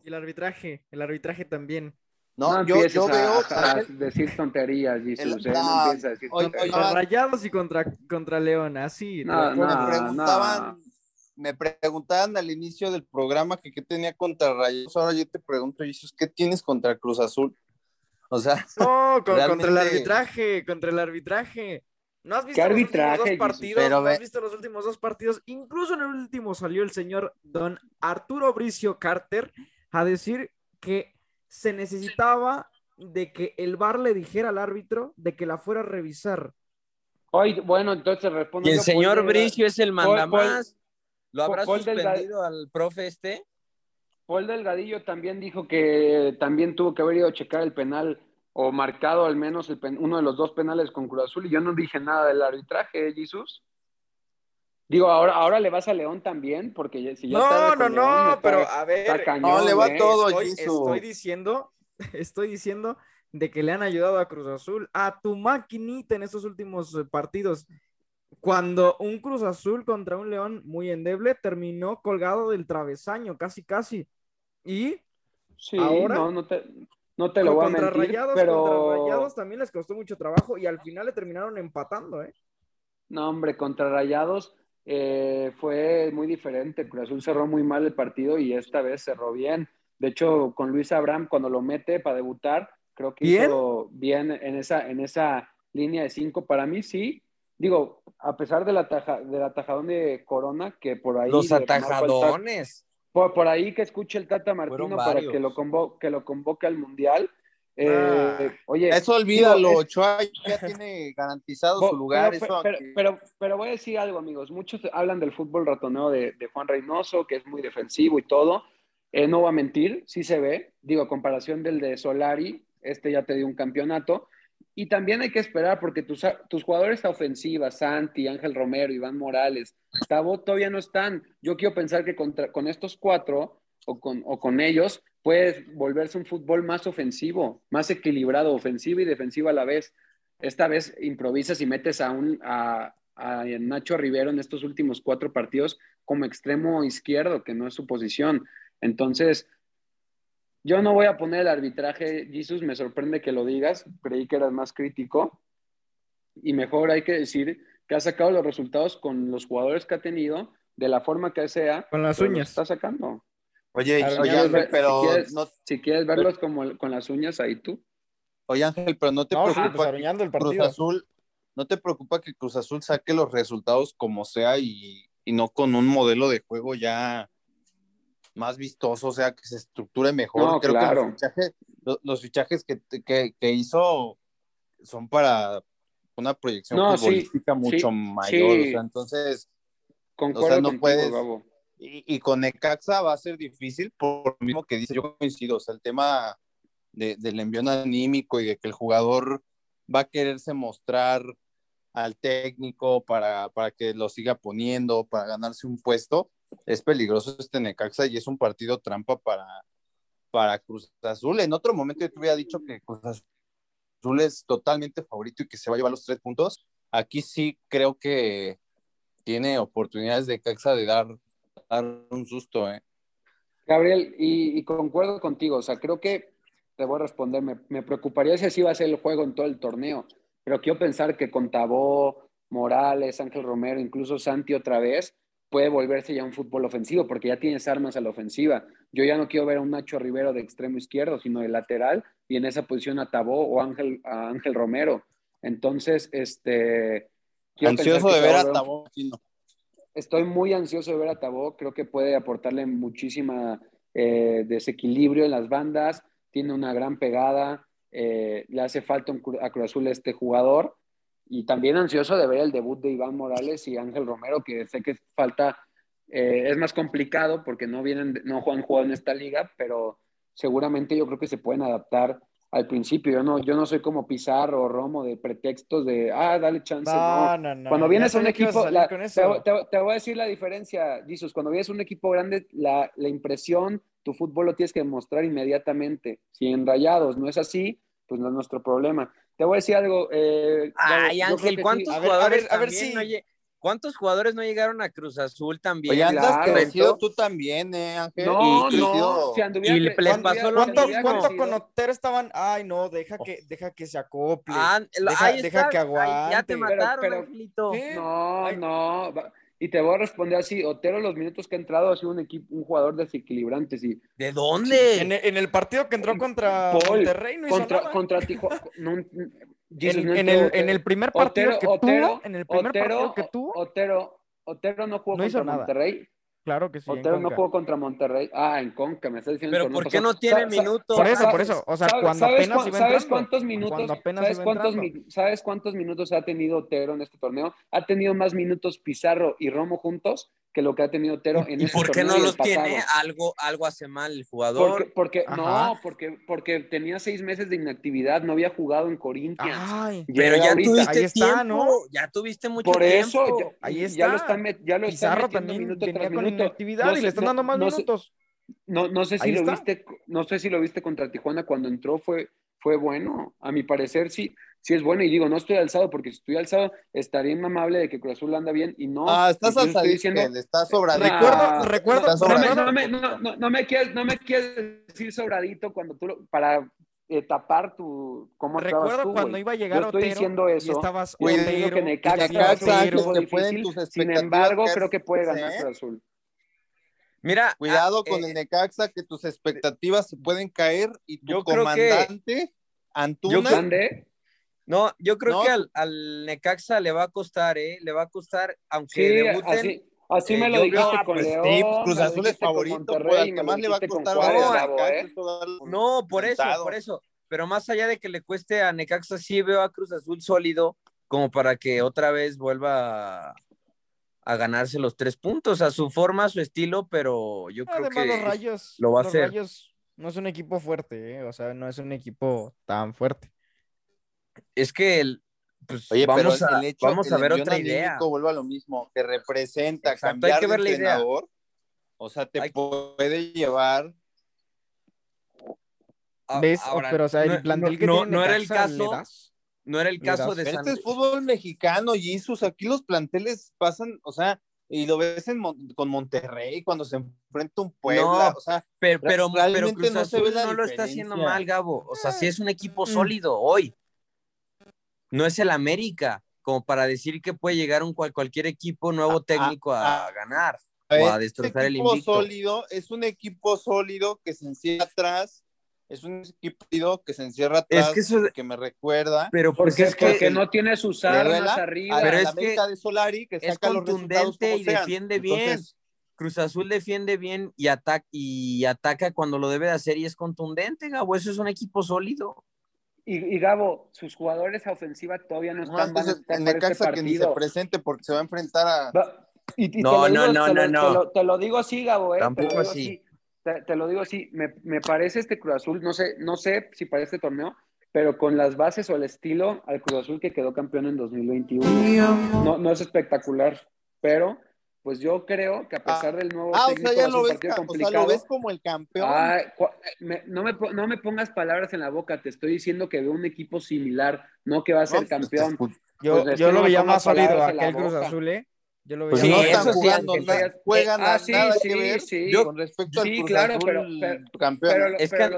Y el arbitraje, el arbitraje también. No, No yo, yo a- veo. a, decir tonterías, Jesús. El- ¿eh? No no, empieces a decir oye, tonterías. Contra. Rayados y contra, contra León, así. No, me no, preguntaban, me preguntaban al inicio del programa que qué tenía contra Rayos. Ahora yo te pregunto, Jesús, ¿qué tienes contra Cruz Azul? O sea, No, con- contra el arbitraje, contra el arbitraje. ¿No has visto ¿Qué los últimos dos partidos? Pero ¿No has visto los últimos dos partidos? Incluso en el último salió el señor don Arturo Bricio Carter a decir que se necesitaba de que el VAR le dijera al árbitro de que la fuera a revisar. Hoy, bueno, entonces respondo Y el señor Bricio es el Paul- mandamás. ¿Lo habrá Paul suspendido al profe este? Paul Delgadillo también dijo que también tuvo que haber ido a checar el penal o marcado al menos el pen- uno de los dos penales con Cruz Azul y yo no dije nada del arbitraje, ¿eh, Jesús. Digo, ahora, ahora le vas a León también, porque si ya No, no, con León, no, está- pero a ver, cañón, No, le va güey. todo, estoy, estoy diciendo, estoy diciendo de que le han ayudado a Cruz Azul, a tu maquinita en estos últimos eh, partidos. Cuando un Cruz Azul contra un León muy endeble terminó colgado del travesaño, casi, casi. Y Sí, ahora- no, no te, no te lo voy a contra mentir, Rayados, pero... contra Rayados también les costó mucho trabajo y al final le terminaron empatando, ¿eh? No, hombre, contra Rayados eh, fue muy diferente. Cruz Azul cerró muy mal el partido y esta vez cerró bien. De hecho, con Luis Abraham, cuando lo mete para debutar, creo que ¿Bien? hizo bien en esa, en esa línea de cinco. Para mí, sí. Digo, a pesar del, ataja, del atajadón de Corona, que por ahí. Los atajadones. Por, por ahí que escuche el Tata Martino para que lo, convo que lo convoque al Mundial. Eh, Ah. oye, eso olvídalo. digo, es- Ochoa ya tiene garantizado Bo- su lugar. Pero, eso pero, aquí- pero- pero voy a decir algo, amigos. Muchos hablan del fútbol ratoneo de, de Juan Reynoso, que es muy defensivo y todo. Eh, no voy a mentir, sí se ve. Digo, a comparación del de Solari, este ya te dio un campeonato. Y también hay que esperar porque tus, tus jugadores a ofensiva, Santi, Ángel Romero, Iván Morales, Tabo, todavía no están. Yo quiero pensar que contra- con estos cuatro o con, o con ellos puede volverse un fútbol más ofensivo, más equilibrado, ofensivo y defensivo a la vez. Esta vez improvisas y metes a, un, a, a Nacho Rivero en estos últimos cuatro partidos como extremo izquierdo, que no es su posición. Entonces, yo no voy a poner el arbitraje, Jesus, me sorprende que lo digas, creí que eras más crítico. Y mejor hay que decir que ha sacado los resultados con los jugadores que ha tenido, de la forma que sea. Con las uñas. Está sacando. Oye, Claro, Ángel, ver- pero si quieres, no, si quieres verlos como con las uñas ahí tú. oye, Ángel, pero no te No, sí, pues el Cruz partido. Azul, no te preocupa que Cruz Azul saque los resultados como sea y, y no con un modelo de juego ya más vistoso, o sea, que se estructure mejor. No, Creo que claro. los fichajes, lo- los fichajes que, que, que hizo son para una proyección No, sí, futbolística mucho sí, mayor, sí. o sea, entonces, Concuerdo O sea, no contigo, puedes- y con Necaxa va a ser difícil por lo mismo que dice, yo coincido, o sea, el tema de- del envión anímico y de que el jugador va a quererse mostrar al técnico para, para que lo siga poniendo, para ganarse un puesto, es peligroso este Necaxa y es un partido trampa para, para Cruz Azul. En otro momento yo te hubiera dicho que Cruz Azul es totalmente favorito y que se va a llevar los tres puntos. Aquí sí creo que, tiene oportunidades de Caxa de dar, dar un susto, ¿eh? Gabriel, y, concuerdo contigo, o sea, creo que te voy a responder, me, preocuparía si así va a ser el juego en todo el torneo, pero quiero pensar que con Tabó, Morales, Ángel Romero, incluso Santi otra vez, puede volverse ya un fútbol ofensivo, porque ya tienes armas a la ofensiva. Yo ya no quiero ver a un Nacho Rivero de extremo izquierdo, sino de lateral, y en esa posición a Tabó o Ángel, a Ángel Romero. Entonces, este... Ansioso de ver a Tabó. Estoy muy ansioso de ver a Tabó, creo que puede aportarle muchísima eh, desequilibrio en las bandas, tiene una gran pegada, eh, le hace falta a Cruz Azul este jugador, y también ansioso de ver el debut de Iván Morales y Ángel Romero, que sé que falta, eh, es más complicado porque no vienen, no han jugado en esta liga, pero seguramente yo creo que se pueden adaptar al principio. Yo no, yo no soy como Pizarro o Romo de pretextos de, ah, dale chance. No, no, no. Cuando vienes a un equipo, te, voy a decir la diferencia, Jesus. Cuando vienes a un equipo grande, la, la impresión, tu fútbol lo tienes que demostrar inmediatamente. Si en rayados no es así, pues no es nuestro problema. Te voy a decir algo. Eh, Ay, Ángel, ¿cuántos jugadores? A ver, si. ¿Cuántos jugadores no llegaron a Cruz Azul también? Oye, andas crecido tú también, ¿eh, Ángel? No, no. Si y les pasó lo ¿Cuánto, ¿Cuánto con Otero estaban? Ay, no, deja que, deja que se acople. Ah, deja, deja que aguante. ya te mataron, pero, Angelito. No, no. Y te voy a responder así, Otero los minutos que ha entrado ha sido un equipo, un jugador desequilibrante, sí. ¿De dónde? En, el partido que entró contra Monterrey no hizo nada. Contra Tijuana. en, el, en, el, primer partido que tuvo, en el primer partido que tuvo, Otero, Otero no jugó contra Monterrey. Claro que sí. Otero no jugó contra Monterrey. Ah, en Conca, me está diciendo. Pero ¿por qué no tiene minutos? Por eso, por eso. O sea, cuando apenas iba ¿Sabes cuántos minutos? ¿sabes cuántos, ¿Sabes cuántos minutos ha tenido Otero en este torneo? Ha tenido más minutos Pizarro y Romo juntos que lo que ha tenido Otero en ¿Y por qué no los tiene? Algo, algo hace mal el jugador. Porque, no, porque, porque tenía seis meses de inactividad, no había jugado en Corinthians. Ay, pero ya tuviste ahí está, ¿no? Ya tuviste mucho por tiempo. Eso, ya, ahí está. Ya lo están, ya lo están metiendo también minuto tras minuto. Inactividad no y le están dando más minutos. No, no sé si lo viste, no sé si lo viste contra Tijuana cuando entró, fue, fue bueno. A mi parecer sí, sí es bueno. Y digo, no estoy alzado, porque si estoy alzado, estaría inamable de que Cruz Azul anda bien y no. Ah, estás alzado. Diciendo, estás sobradito. Recuerdo, recuerdo. No, me, no, no, no, me quieres, no me quieres decir sobradito cuando tú, para eh, tapar tu cómo Recuerdo tú, cuando iba a llegar Yo estoy Otero diciendo eso. y estabas Otero, que Necaxa, que pueden tus Sin embargo, creo que puede ganar Cruz Azul. Mira, cuidado ah, con eh, el Necaxa, que tus expectativas se pueden caer y tu comandante Antuna. no, yo creo que al, Necaxa le va a costar, ¿eh? Le va a costar, aunque sí, Así, así eh, me lo dijiste con pues, León, Cruz Azul es favorito, el que más le va a costar. ¿eh? no, por eso, por eso. Pero más allá de que le cueste a Necaxa, sí veo a Cruz Azul sólido como para que otra vez vuelva a ganarse los tres puntos a su forma, a su estilo, pero yo creo que los rayos, lo va a los hacer. Rayos no es un equipo fuerte, ¿eh? o sea, no es un equipo tan fuerte. Es que el, pues Oye, vamos pero a, el hecho, vamos a ver otra idea. Vuelvo a lo mismo, que representa Exacto, cambiar hay que ver de entrenador, idea. o sea, te hay... puede llevar ¿Ves? Ahora, pero, o sea, el no, plantel no, que no, tiene no era el caso, no era el caso de San... Este es fútbol mexicano, Jesus, aquí los planteles pasan, o sea, y lo ves en, con Monterrey cuando se enfrenta un Puebla, no, o sea, pero, pero, pero Cruz no, Azul no lo está haciendo mal, Gabo, o sea, sí es un equipo mm. sólido hoy, no es el América, como para decir que puede llegar un cual, cualquier equipo nuevo técnico a, a ganar a o a destrozar este el invicto. Sólido, es un equipo sólido que se encierra atrás es un equipo que se encierra atrás, es que, eso, que me recuerda. Pero porque, es que, porque no tiene sus armas arriba. Pero es que de Solari, que es contundente y defiende bien. Entonces, Cruz Azul defiende bien y, ataca y ataca cuando lo debe de hacer y es contundente, Gabo. Eso es un equipo sólido. Y, y Gabo, sus jugadores a ofensiva todavía no están. No, entonces, en el caso que ni se presente porque se va a enfrentar a. Y, y no, no, digo, no, no, lo, no. Te lo, te lo, digo así, Gabo. ¿eh? Tampoco así. así te, te, lo digo así, me, me, parece este Cruz Azul, no sé, no sé si para este torneo, pero con las bases o el estilo al Cruz Azul que quedó campeón en 2021. No, no es espectacular, pero pues yo creo que a pesar del nuevo ah, técnico o sea, ya lo ves, complicado, o sea, lo ves como el campeón. Ah, me, no, me, no me pongas palabras en la boca, te estoy diciendo que veo un equipo similar, no que va a ser no, campeón. Pues, yo, pues, yo no lo veía más sólido aquel Cruz. Azul, ¿eh? Yo lo Pues veía no más. están eso sí, jugando, Ángel. na- juegan Ah, a sí, nada sí, que ver sí. Yo- con respecto al Sí, Cruz claro, Azul pero- pero- campeón. Pero, lo- Es pero que-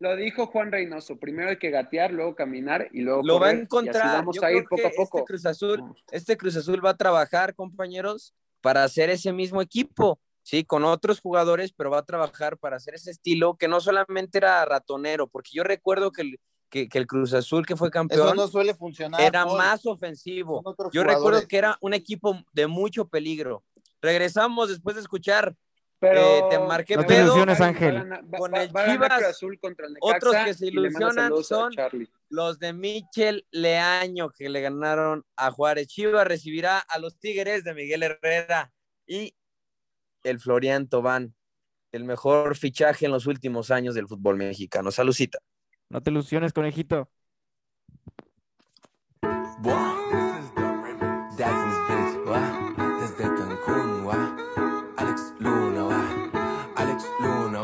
lo, lo dijo Juan Reynoso, primero hay que gatear, luego caminar y luego Lo va a correr, y así encontrar. vamos Yo a ir creo poco a poco. Este Cruz Azul, este Cruz Azul va a trabajar, compañeros, para hacer ese mismo equipo, sí, con otros jugadores, pero va a trabajar para hacer ese estilo que no solamente era ratonero, porque yo recuerdo que el, que, que el Cruz Azul que fue Eso campeón no suele funcionar. era Paul. más ofensivo. Yo jugadores. recuerdo que era un equipo de mucho peligro. Regresamos después de escuchar Pero Eh, te marqué No pedo. Ángel. Con va- el Chivas, Azul contra el Necaxa otros que se ilusionan son- los de Michel Leaño que le ganaron a Juárez. Chivas recibirá a los Tigres de Miguel Herrera y el Florian Tobán, el mejor fichaje en los últimos años del fútbol mexicano. Salucita. No te ilusiones, conejito. Alex Luna. Alex Luna,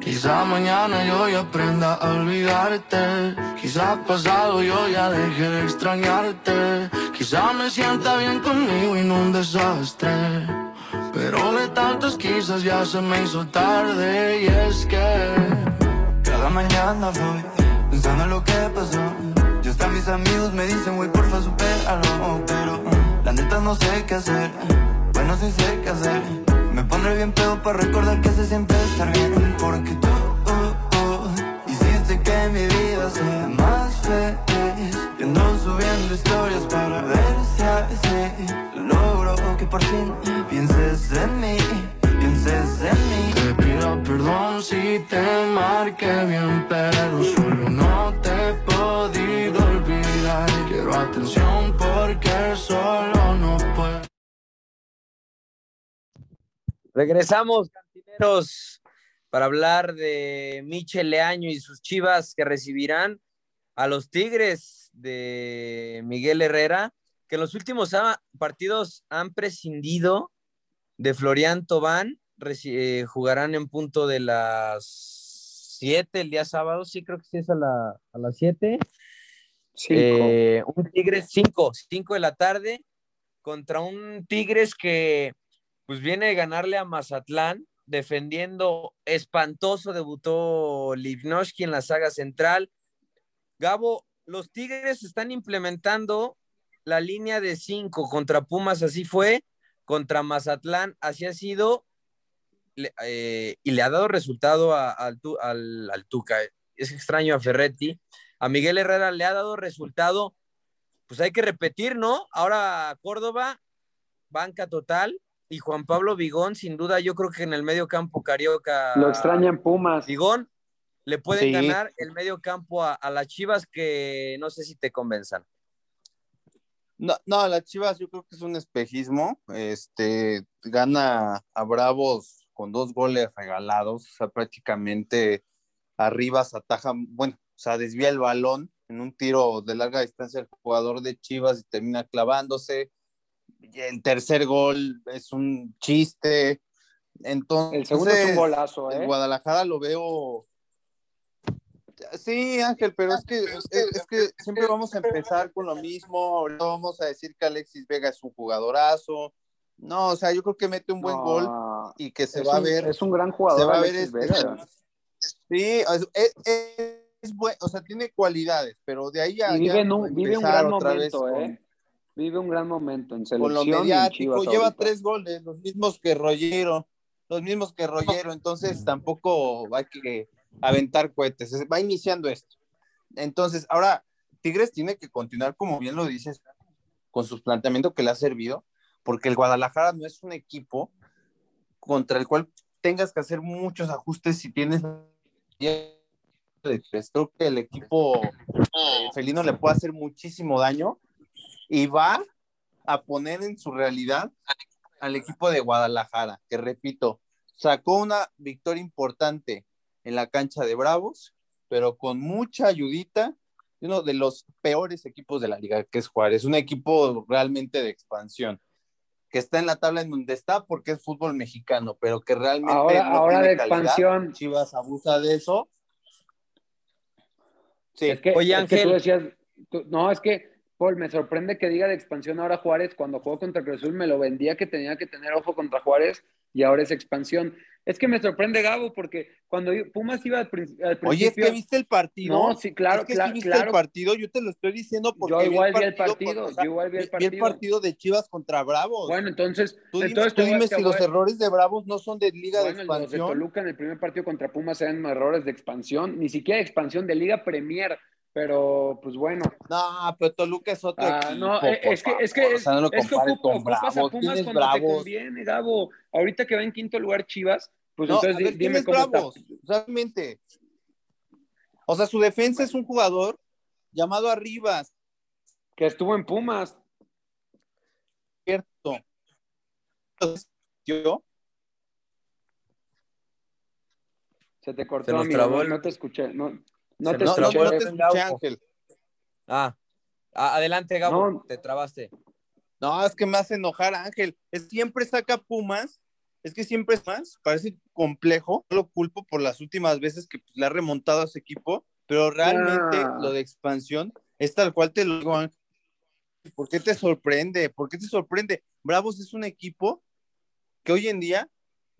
Quizá mañana yo ya aprenda a olvidarte. Quizá pasado yo ya deje de extrañarte. Quizá me sienta bien conmigo y un desastre. Pero de tantas quizás ya se me hizo tarde. Y es que cada mañana voy pensando en lo que pasó. Ya están mis amigos, me dicen, güey, porfa, supéralo. Pero la neta no sé qué hacer. Bueno, sí sé qué hacer. Me pondré bien pedo para recordar que se siempre estar bien. Porque tú hiciste que mi vida sea más feliz. Y ando subiendo historias para ver si así logro que por fin pienses en mí. Pienses en mí. Te pido perdón si te marqué bien, pero solo no te he podido olvidar. Quiero atención porque solo no puedo. Regresamos, cantineros, para hablar de Michel Leaño y sus chivas que recibirán a los Tigres de Miguel Herrera, que en los últimos partidos han prescindido de Florian Tobán. Eh, jugarán en punto de las 7 el día sábado, sí creo que sí es a, la- a las 7. Cinco. Eh, un Tigres 5, 5 de la tarde contra un Tigres que pues viene de ganarle a Mazatlán, defendiendo espantoso, debutó Livnoski en la saga central. Gabo, los Tigres están implementando la línea de 5 contra Pumas, así fue, contra Mazatlán, así ha sido, eh, y le ha dado resultado a- al- al Tuca. Es extraño a Ferretti, a Miguel Herrera le ha dado resultado, pues hay que repetir, ¿no? Ahora Córdoba, banca total, y Juan Pablo Vigón, sin duda, yo creo que en el medio campo carioca. Lo extrañan Pumas. Vigón, le pueden Sí. ganar el medio campo a, a las Chivas que no sé si te convenzan. No, no, las Chivas yo creo que es un espejismo. Este gana a Bravos con dos goles regalados, o sea, prácticamente arriba se ataja, bueno, o sea, desvía el balón en un tiro de larga distancia el jugador de Chivas y termina clavándose. Y el tercer gol es un chiste. Entonces, El segundo es un golazo, ¿eh? Guadalajara lo veo. Sí, Ángel, pero es que, es, es que siempre vamos a empezar con lo mismo. Ahorita vamos a decir que Alexis Vega es un jugadorazo. No, o sea, yo creo que mete un buen No, gol y que se va a ver. Es un gran jugador. se va a ver este- Vega. Sí, es, es, es buen- o sea, tiene cualidades, pero de ahí a Y vive, un, vive un gran momento, con- ¿eh? Vive un gran momento en con lo selección y en mediático, lleva ahorita. tres goles, los mismos que Rollero, los mismos que Rollero, entonces tampoco hay que aventar cohetes, es- va iniciando esto. Entonces, ahora, Tigres tiene que continuar, como bien lo dices, con sus planteamientos que le ha servido, porque el Guadalajara no es un equipo contra el cual tengas que hacer muchos ajustes si tienes creo que el equipo felino le puede hacer muchísimo daño y va a poner en su realidad al equipo de Guadalajara, que repito, sacó una victoria importante en la cancha de Bravos, pero con mucha ayudita de uno de los peores equipos de la liga, que es Juárez, un equipo realmente de expansión, que está en la tabla en donde está porque es fútbol mexicano, pero que realmente Ahora, no ahora tiene de calidad. expansión. Chivas abusa de eso. Sí, Es que, Oye, es que Ángel. tú decías, tú- no, es que Paul, me sorprende que diga de expansión ahora Juárez. Cuando jugó contra Cruz Azul me lo vendía que tenía que tener ojo contra Juárez y ahora es expansión. Es que me sorprende Gabo porque cuando Pumas iba al, principio... Oye, es que viste el partido. No, sí, claro, es que claro, viste claro. el partido, yo te lo estoy diciendo porque yo igual vi el partido, o sea, yo igual vi el vi partido. el partido de Chivas contra Bravos. Bueno, entonces, tú entonces dime, tú dime si los errores de Bravos no son de liga Bueno, de los de expansión. Toluca en el primer partido contra Pumas eran errores de expansión, ni siquiera de expansión de Liga Premier, pero pues bueno. No, pero Toluca es otro Ah, equipo. no, eh, es que, es que, es, o sea, no lo es que ocupa- con ocupas a Bravos. Pumas cuando te Bravos. conviene, Gabo. Ahorita que va en quinto lugar Chivas, pues No, entonces ver, di- ¿quién dime es cómo Bravos? está. Realmente. O sea, su defensa es un jugador llamado Arribas, Que estuvo en Pumas. ¿cierto? Yo, Se te cortó, Se nos amigo, trabó no, el- no te escuché. No, no te no, nos no, escuché. no te escuché, Ángel. Ah, adelante, Gabo, No. te trabaste. No, es que me hace enojar, Ángel. Es siempre saca Pumas. Es que siempre es más, parece complejo. No lo culpo por las últimas veces que pues, le ha remontado a su equipo, pero realmente Ah. lo de expansión es tal cual te lo digo, Ángel. ¿Por qué te sorprende? ¿Por qué te sorprende? Bravos es un equipo que hoy en día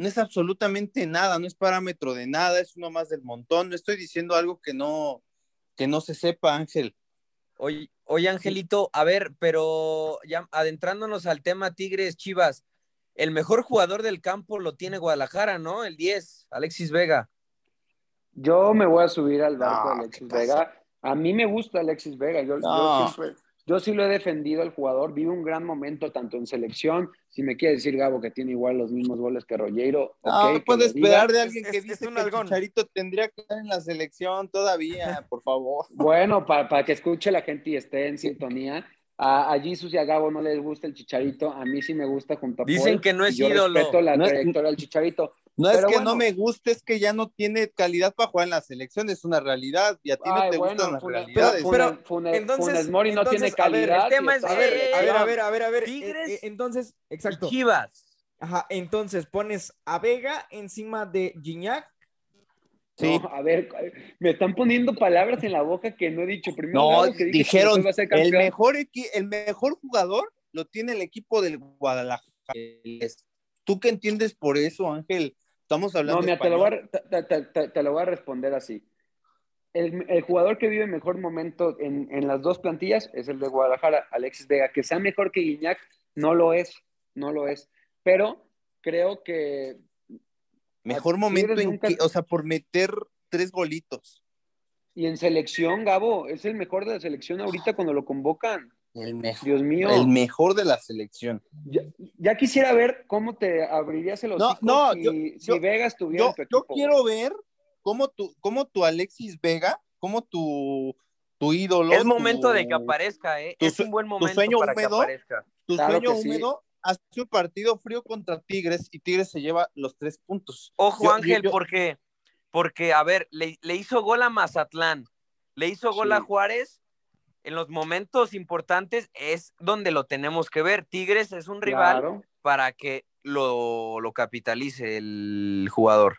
no es absolutamente nada, no es parámetro de nada, es uno más del montón. No estoy diciendo algo que no, que no se sepa, Ángel. Oye, oye, Angelito, a ver, pero ya adentrándonos al tema Tigres Chivas, el mejor jugador del campo lo tiene Guadalajara, ¿no? El 10, Alexis Vega. Yo me voy a subir al barco No, de Alexis. Vega. A mí me gusta Alexis Vega. Yo, yo No. Yo sí lo he defendido al jugador. Vive un gran momento tanto en selección. Si me quiere decir Gabo que tiene igual los mismos goles que Rollero, No, ok, no diga. esperar de alguien que es- dice es un que el algón. Chicharito tendría que estar en la selección todavía, por favor. Bueno, para, para que escuche la gente y esté en sintonía. A, a Jesus y a Gabo no les gusta el Chicharito. A mí sí me gusta junto a Dicen Paul, que no es y yo ídolo. respeto la No trayectoria del Chicharito. No es que bueno. no me guste, es que ya no tiene calidad para jugar en la selección, es una realidad. Y a ti no Ay, te bueno, gustan las realidades. pero- Funes- Funes- entonces- Funes Mori no entonces, tiene a ver, el calidad. tema es- A ver, Eh, a ver, a ver, a ver, a ver. Tigres Eh, eh, entonces, Y exacto. Chivas. Ajá, entonces pones a Vega encima de Gignac. Sí. No, a ver, me están poniendo palabras en la boca que no he dicho. Primero No, que dije que dijeron, ser el mejor, el mejor jugador lo tiene el equipo del Guadalajara. Es- ¿Tú qué entiendes por eso, Ángel? Estamos hablando No, mira, te lo, voy a, te, te- te- te lo voy a responder así. El, el jugador que vive mejor momento en, en las dos plantillas es el de Guadalajara, Alexis Vega. Que sea mejor que Guiñac, no lo es, no lo es. Pero creo que Mejor momento en nunca- que, o sea, por meter tres golitos. Y en selección, Gabo, es el mejor de la selección ahorita cuando lo convocan. El mejor, Dios mío. el mejor de la selección. Ya, ya quisiera ver cómo te abrirías el No, hocico no, si, yo- si yo- Vega estuviera Yo, en tu yo quiero ver cómo tu, cómo tu Alexis Vega, cómo tu, tu ídolo. Es momento tu- de que aparezca, ¿eh? tu Es un buen momento sueño para que húmedo? aparezca. Tu Claro sueño que sí. húmedo hace un partido frío contra Tigres y Tigres se lleva los tres puntos. Ojo, Yo- yo- Ángel, yo- porque, porque, a ver, le, le hizo gol a Mazatlán, le hizo gol Sí. a Juárez. En los momentos importantes es donde lo tenemos que ver. Tigres es un rival Claro. para que lo, lo capitalice el jugador.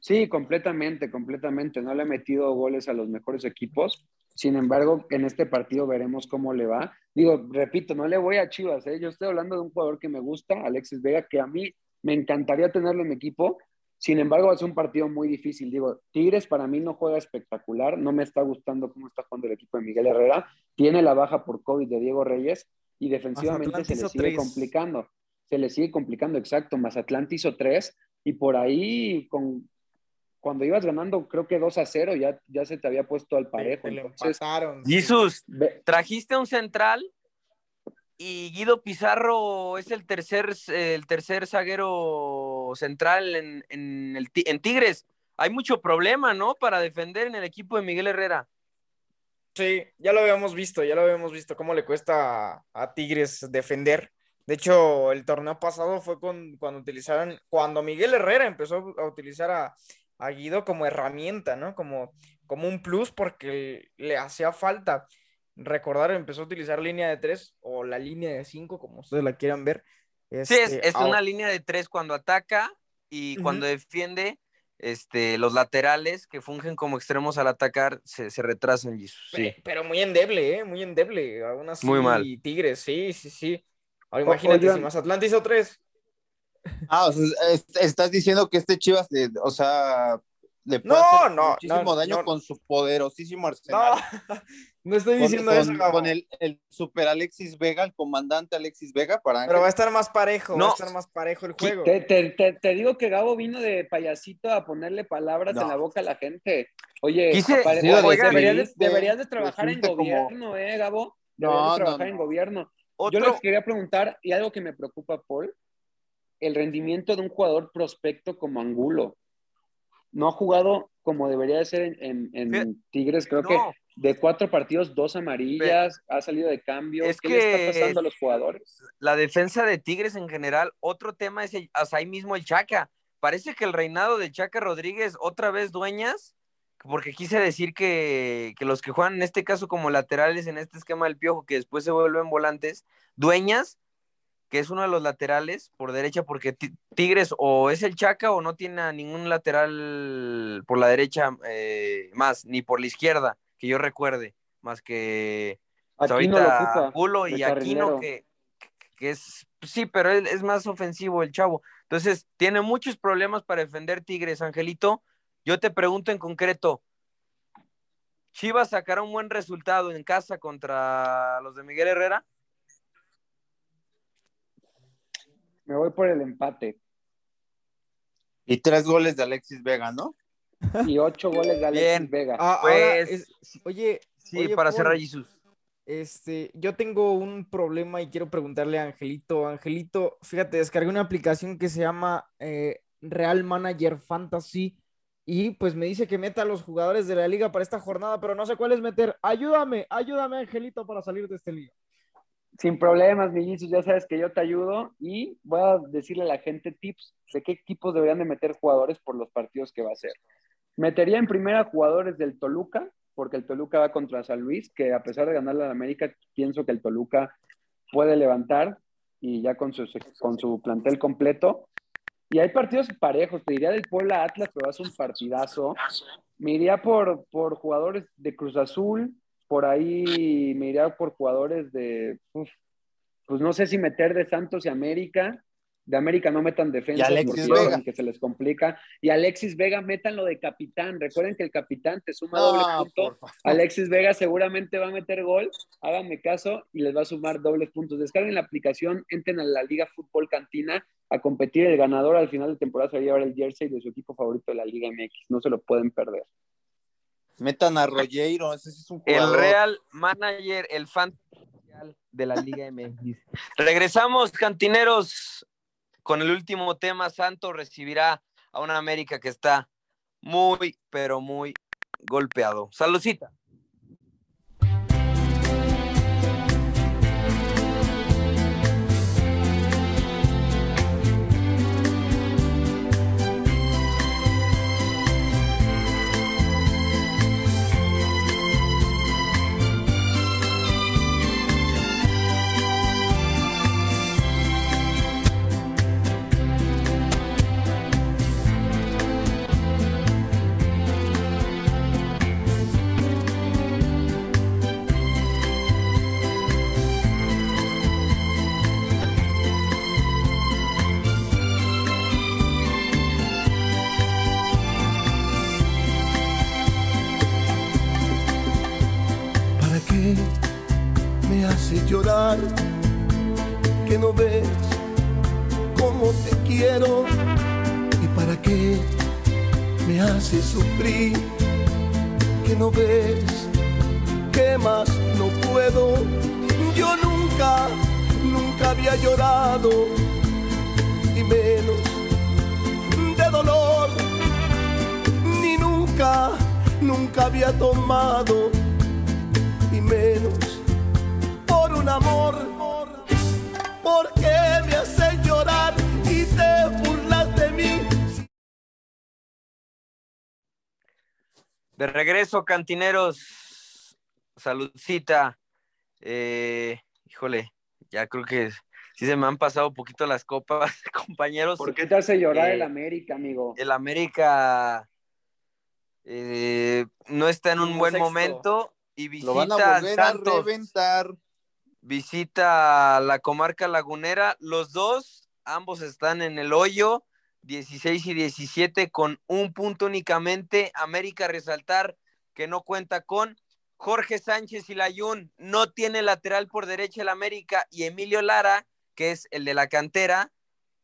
Sí, completamente, completamente. No le ha metido goles a los mejores equipos. Sin embargo, en este partido veremos cómo le va. Digo, repito, no le voy a Chivas, ¿eh? Yo estoy hablando de un jugador que me gusta, Alexis Vega, que a mí me encantaría tenerlo en mi equipo. Sin embargo, va a ser un partido muy difícil. Digo, Tigres para mí no juega espectacular. No me está gustando cómo está jugando el equipo de Miguel Herrera. Tiene la baja por COVID de Diego Reyes y defensivamente se le sigue tres. complicando. Se le sigue complicando, exacto. Mazatlán hizo tres y por ahí con, cuando ibas ganando, creo que 2 a 0, ya, ya se te había puesto al parejo. Te lo Entonces. Jesús, trajiste un central y Guido Pizarro es el tercer, el tercer zaguero central en, en, Tigres. Hay mucho problema, ¿no? Para defender en el equipo de Miguel Herrera. Sí, ya lo habíamos visto, ya lo habíamos visto, cómo le cuesta a, Tigres defender. De hecho, el torneo pasado fue con, cuando utilizaron, cuando Miguel Herrera empezó a utilizar a, Guido como herramienta, ¿no? Como, como un plus porque le hacía falta. Recordar, empezó a utilizar línea de tres o la línea de cinco, como ustedes la quieran ver. Sí, es, Este, es ahora- una línea de tres cuando ataca y cuando defiende este, los laterales que fungen como extremos al atacar se, se retrasan, Jesus. Sí. Pero muy endeble, ¿eh? Muy endeble. Aún así, Muy mal. Tigres, sí, sí, sí. Ahora imagínate oigan. si Mazatlán hizo tres. Ah, o sea, es- estás diciendo que este Chivas, eh, o sea, le puede No, hacer no, muchísimo no, daño no. con su poderosísimo No, arsenal. no estoy Con, diciendo con- eso, Gabo. con el, el super Alexis Vega, el comandante Alexis Vega, para Pero va a estar más parejo, va a estar más parejo el juego. Te, te- te- te digo que Gabo vino de payasito a ponerle palabras No. en la boca a la gente. Oye, Quise- apare- sí, oigan, oigan, deberías, de, viste, deberías de trabajar en resulta como- gobierno, ¿eh, Gabo? Deberías No, de no, trabajar en no. gobierno. Otro, Yo les quería preguntar, y algo que me preocupa, Paul, el rendimiento de un jugador prospecto como Angulo. No ha jugado como debería de ser en, en- en Fíjate, Tigres, creo que de cuatro partidos, dos amarillas, ha salido de cambio. Es ¿Qué le que- está pasando a los jugadores? la defensa de Tigres en general, otro tema es el, hasta ahí mismo el Chaca. Parece que el reinado de Chaca Rodríguez, otra vez dueñas, porque quise decir que, que los que juegan en este caso como laterales en este esquema del piojo, que después se vuelven volantes, dueñas, que es uno de los laterales por derecha, porque Ti- Tigres o es el Chaca o no tiene a ningún lateral por la derecha eh, más, ni por la izquierda, que yo recuerde, más que pues, ahorita de y Aquino que, que es, sí, pero él es más ofensivo el chavo. Entonces, tiene muchos problemas para defender Tigres, Angelito. Yo te pregunto en concreto, ¿Chivas sacará un buen resultado en casa contra los de Miguel Herrera? Me voy por el empate. Y tres goles de Alexis Vega, ¿no? Y ocho goles de Alexis Bien. Vega. Ah, ahora Pues, es- oye, sí, oye, para Paul, cerrar Jesús. Este, yo tengo un problema y quiero preguntarle a Angelito. Angelito, fíjate, descargué una aplicación que se llama eh, Real Manager Fantasy y pues me dice que meta a los jugadores de la liga para esta jornada, pero no sé cuál es meter. Ayúdame, ayúdame, Angelito, para salir de este liga. Sin problemas, mi Jesus, ya sabes que yo te ayudo y voy a decirle a la gente tips de qué equipos deberían de meter jugadores por los partidos que va a hacer. Metería en primera jugadores del Toluca, porque el Toluca va contra San Luis, que a pesar de ganarle a la América, pienso que el Toluca puede levantar y ya con su, con su plantel completo. Y hay partidos parejos, te diría del Puebla Atlas, pero es un partidazo. Me iría por, por jugadores de Cruz Azul, por ahí me iría por jugadores de, uf, pues no sé si meter de Santos y América. De América no metan defensa porque se les complica. Y Alexis Vega metan lo de capitán. Recuerden que el capitán te suma doble punto. Alexis Vega seguramente va a meter gol. Háganme caso y les va a sumar dobles puntos. Descarguen la aplicación, entren a la Liga Fútbol Cantina a competir. El ganador al final de temporada se va a llevar el jersey de su equipo favorito de la Liga MX. No se lo pueden perder. Metan a Rollero, ese es un El jugador. Real Manager, el fan de la Liga MX. Regresamos, cantineros, con el último tema. Santos recibirá a una América que está muy, pero muy golpeado. Saludcita. Que no ves cómo te quiero. ¿Y para qué me haces sufrir? Que no ves que más no puedo. Yo nunca, nunca había llorado. Y menos de dolor. Ni nunca, nunca había tomado amor. ¿Por qué me haces llorar y te burlas de mí? De regreso, cantineros. Saludcita. Eh, híjole, ya creo que sí se me han pasado un poquito las copas, compañeros. ¿Por qué te hace llorar Eh, el América, amigo? El América eh, no está en un buen sexto. momento y Lo van a visita a Santos, reventar. Visita la comarca lagunera. Los dos, ambos están en el hoyo, 16 y 17 con un punto únicamente. América resaltar que no cuenta con Jorge Sánchez y Layún, no tiene lateral por derecha el América y Emilio Lara, que es el de la cantera,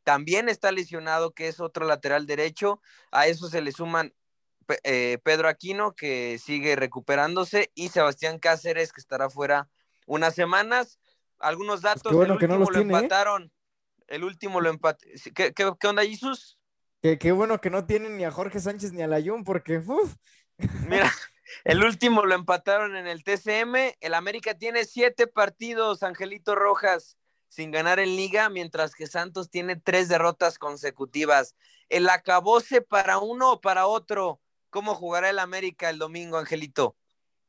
también está lesionado, que es otro lateral derecho. A eso se le suman eh, Pedro Aquino, que sigue recuperándose, y Sebastián Cáceres, que estará fuera unas semanas. Algunos datos, Pues qué bueno el que no último los lo tiene, ¿eh? empataron. El último lo empató. ¿Qué, qué, qué onda, Jesús? Que qué bueno que no tienen ni a Jorge Sánchez ni a Layún, porque uf, Mira, el último lo empataron en el TCM. El América tiene siete partidos, Angelito Rojas, sin ganar en liga, mientras que Santos tiene tres derrotas consecutivas. El acabose para uno o para otro. ¿Cómo jugará el América el domingo, Angelito?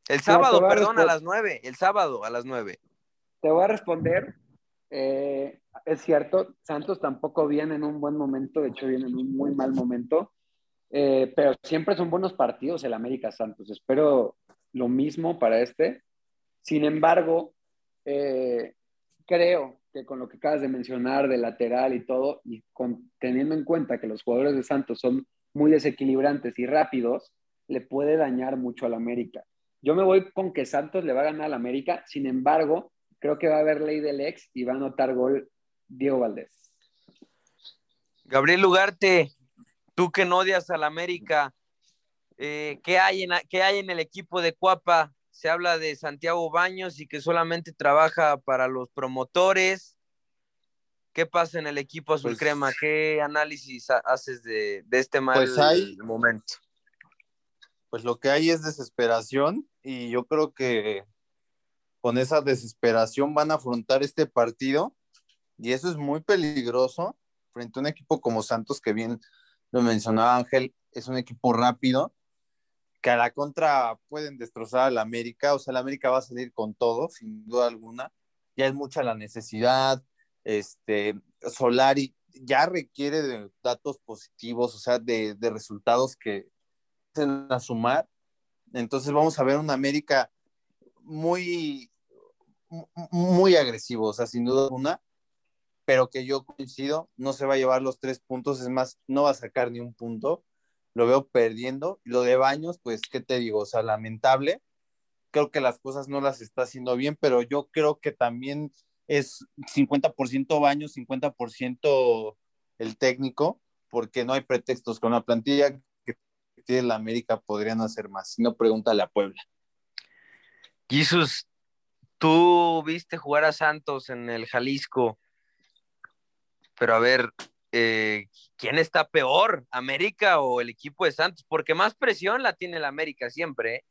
El sábado, a perdón, a las nueve. El sábado, a las nueve. Te voy a responder. eh, es cierto, Santos tampoco viene en un buen momento, de hecho viene en un muy mal momento, eh, pero siempre son buenos partidos el América Santos. Espero lo mismo para este. Sin embargo, eh, creo que con lo que acabas de mencionar de lateral y todo, y con, teniendo en cuenta que los jugadores de Santos son muy desequilibrantes y rápidos, le puede dañar mucho al América. Yo me voy con que Santos le va a ganar al América, sin embargo, creo que va a haber ley del ex y va a anotar gol Diego Valdés. Gabriel Ugarte, tú que no odias al América, eh, ¿qué, hay en, ¿qué hay en el equipo de Cuapa? Se habla de Santiago Baños y que solamente trabaja para los promotores. ¿Qué pasa en el equipo azul Pues- crema? ¿Qué análisis ha- haces de, de este mal Pues hay- momento? Pues lo que hay es desesperación y yo creo que con esa desesperación van a afrontar este partido y eso es muy peligroso frente a un equipo como Santos que bien lo mencionaba Ángel, es un equipo rápido que a la contra pueden destrozar al América, o sea, el América va a salir con todo, sin duda alguna. Ya es mucha la necesidad, este, Solari ya requiere de datos positivos, o sea, de, de resultados que a sumar. Entonces vamos a ver un América muy, mu- muy agresivo, o sea, sin duda alguna, pero que yo coincido, no se va a llevar los tres puntos, es más, no va a sacar ni un punto, lo veo perdiendo. Lo de Baños, pues, ¿qué te digo? O sea, lamentable. Creo que las cosas no las está haciendo bien, pero yo creo que también es 50% Baños, 50% el técnico, porque no hay pretextos. Con la plantilla tiene la América podrían hacer más. Si no, pregúntale a Puebla. Jesús, tú viste jugar a Santos en el Jalisco, pero a ver, eh, ¿quién está peor, América o el equipo de Santos? Porque más presión la tiene el América siempre. ¿eh?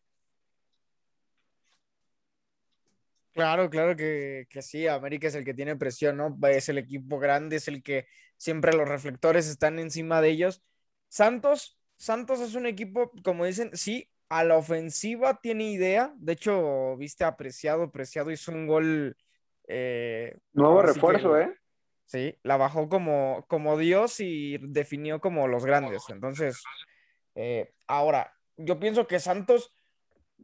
Claro, claro que, que sí, América es el que tiene presión, ¿no? Es el equipo grande, es el que siempre los reflectores están encima de ellos. Santos, Santos es un equipo, como dicen, sí, a la ofensiva tiene idea. De hecho, viste apreciado, apreciado, hizo un gol. eh, Nuevo refuerzo, que- ¿eh? Sí, la bajó como, como Dios y definió como los grandes. Entonces, eh, ahora, yo pienso que Santos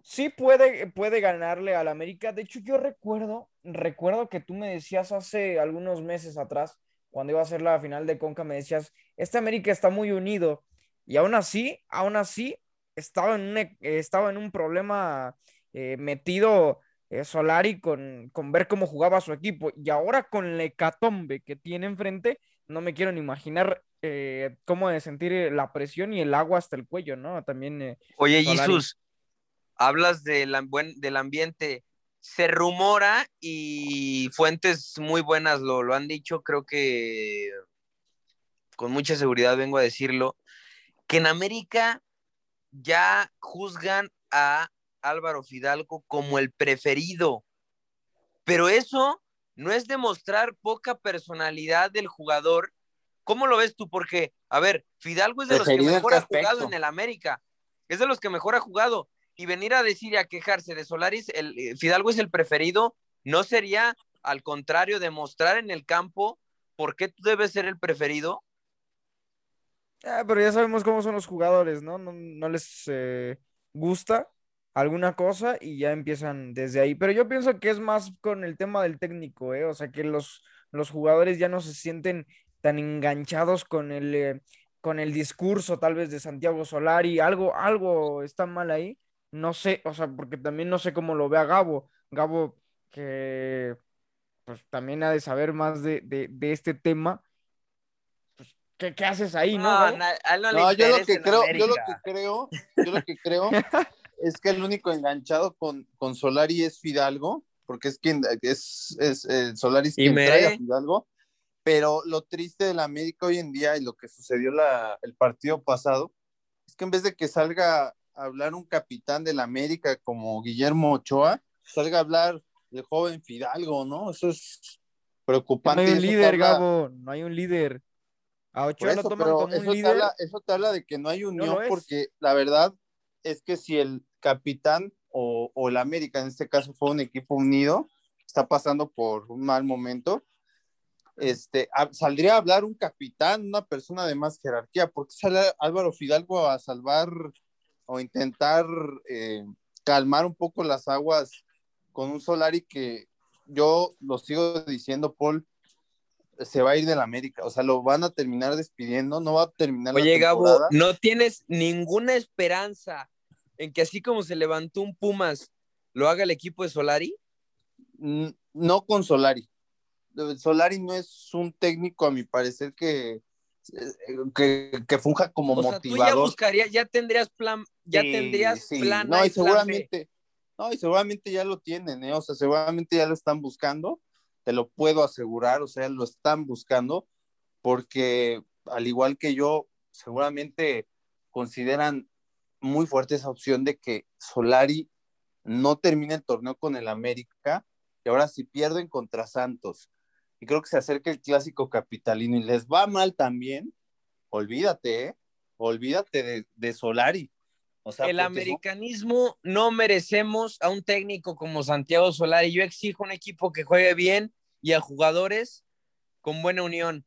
sí puede, puede ganarle al América. De hecho, yo recuerdo, recuerdo que tú me decías hace algunos meses atrás, cuando iba a ser la final de Conca, me decías, este América está muy unido. Y aún así, aún así, estaba en un, e- estaba en un problema eh, metido eh, Solari con, con ver cómo jugaba su equipo. Y ahora con la hecatombe que tiene enfrente, no me quiero ni imaginar eh, cómo de sentir eh, la presión y el agua hasta el cuello, ¿no? También. Oye, Solari. Jesús, hablas del, buen- del ambiente. Se rumora y fuentes muy buenas lo, lo han dicho, creo que con mucha seguridad vengo a decirlo, que en América ya juzgan a Álvaro Fidalgo como el preferido. Pero eso no es demostrar poca personalidad del jugador. ¿Cómo lo ves tú? Porque, a ver, Fidalgo es de los que ¿Preferido en mejor ha jugado en el América. Es de los que mejor ha jugado. Y venir a decir y a quejarse de Solaris, el, eh, Fidalgo es el preferido, no sería al contrario, demostrar en el campo por qué tú debes ser el preferido. Ah, pero ya sabemos cómo son los jugadores, ¿no? No, les eh, gusta alguna cosa y ya empiezan desde ahí. Pero yo pienso que es más con el tema del técnico, ¿eh? O sea, que los, los jugadores ya no se sienten tan enganchados con el, eh, con el discurso tal vez de Santiago Solari. Algo, algo está mal ahí. No sé, o sea, porque también no sé cómo lo vea Gabo. Gabo, que pues también ha de saber más de, este tema. Pues, ¿qué, haces ahí, no? No, yo lo que creo, yo lo que creo, yo lo que creo es que el único enganchado con, con Solari es Fidalgo, porque es quien es, es eh, Solari es quien trae a Fidalgo. Pero lo triste de la América hoy en día y lo que sucedió la, el partido pasado es que en vez de que salga a hablar un capitán de la América como Guillermo Ochoa, salga a hablar el joven Fidalgo, ¿no? Eso es preocupante. No hay un líder, Gabo, no hay un líder. A Ochoa lo toman como un líder. eso te habla de que no hay unión, porque la verdad es que si el capitán o, o el América en este caso fue un equipo unido, está pasando por un mal momento, este, saldría a hablar un capitán, una persona de más jerarquía, porque sale Álvaro Fidalgo a salvar o intentar eh, calmar un poco las aguas con un Solari que yo lo sigo diciendo, Paul, se va a ir del América, o sea, lo van a terminar despidiendo, no va a terminar. Oye, Gabo, ¿no tienes ninguna esperanza en que así como se levantó un Pumas, lo haga el equipo de Solari? No con Solari. Solari no es un técnico, a mi parecer, que, que, que funja como motivador. Sea, tú ya buscarías, ya tendrías plan, ya tendrías plan. No, y seguramente, no, y seguramente ya lo tienen, ¿eh? o sea, seguramente ya lo están buscando, te lo puedo asegurar, o sea, lo están buscando, porque al igual que yo, seguramente consideran muy fuerte esa opción de que Solari no termine el torneo con el América, y ahora si pierden contra Santos, y creo que se acerca el clásico capitalino y les va mal también, olvídate, ¿eh? olvídate de, de Solari el americanismo no merecemos a un técnico como Santiago Solari. Yo exijo un equipo que juegue bien y a jugadores con buena unión.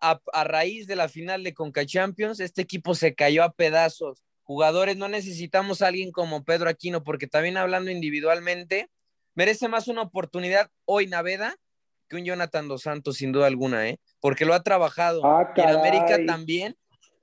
A, raíz de la final de Conca Champions, este equipo se cayó a pedazos. Jugadores, no necesitamos a alguien como Pedro Aquino, porque también hablando individualmente, merece más una oportunidad hoy Naveda que un Jonathan Dos Santos, sin duda alguna, ¿eh? Porque lo ha trabajado. Ah, y en América también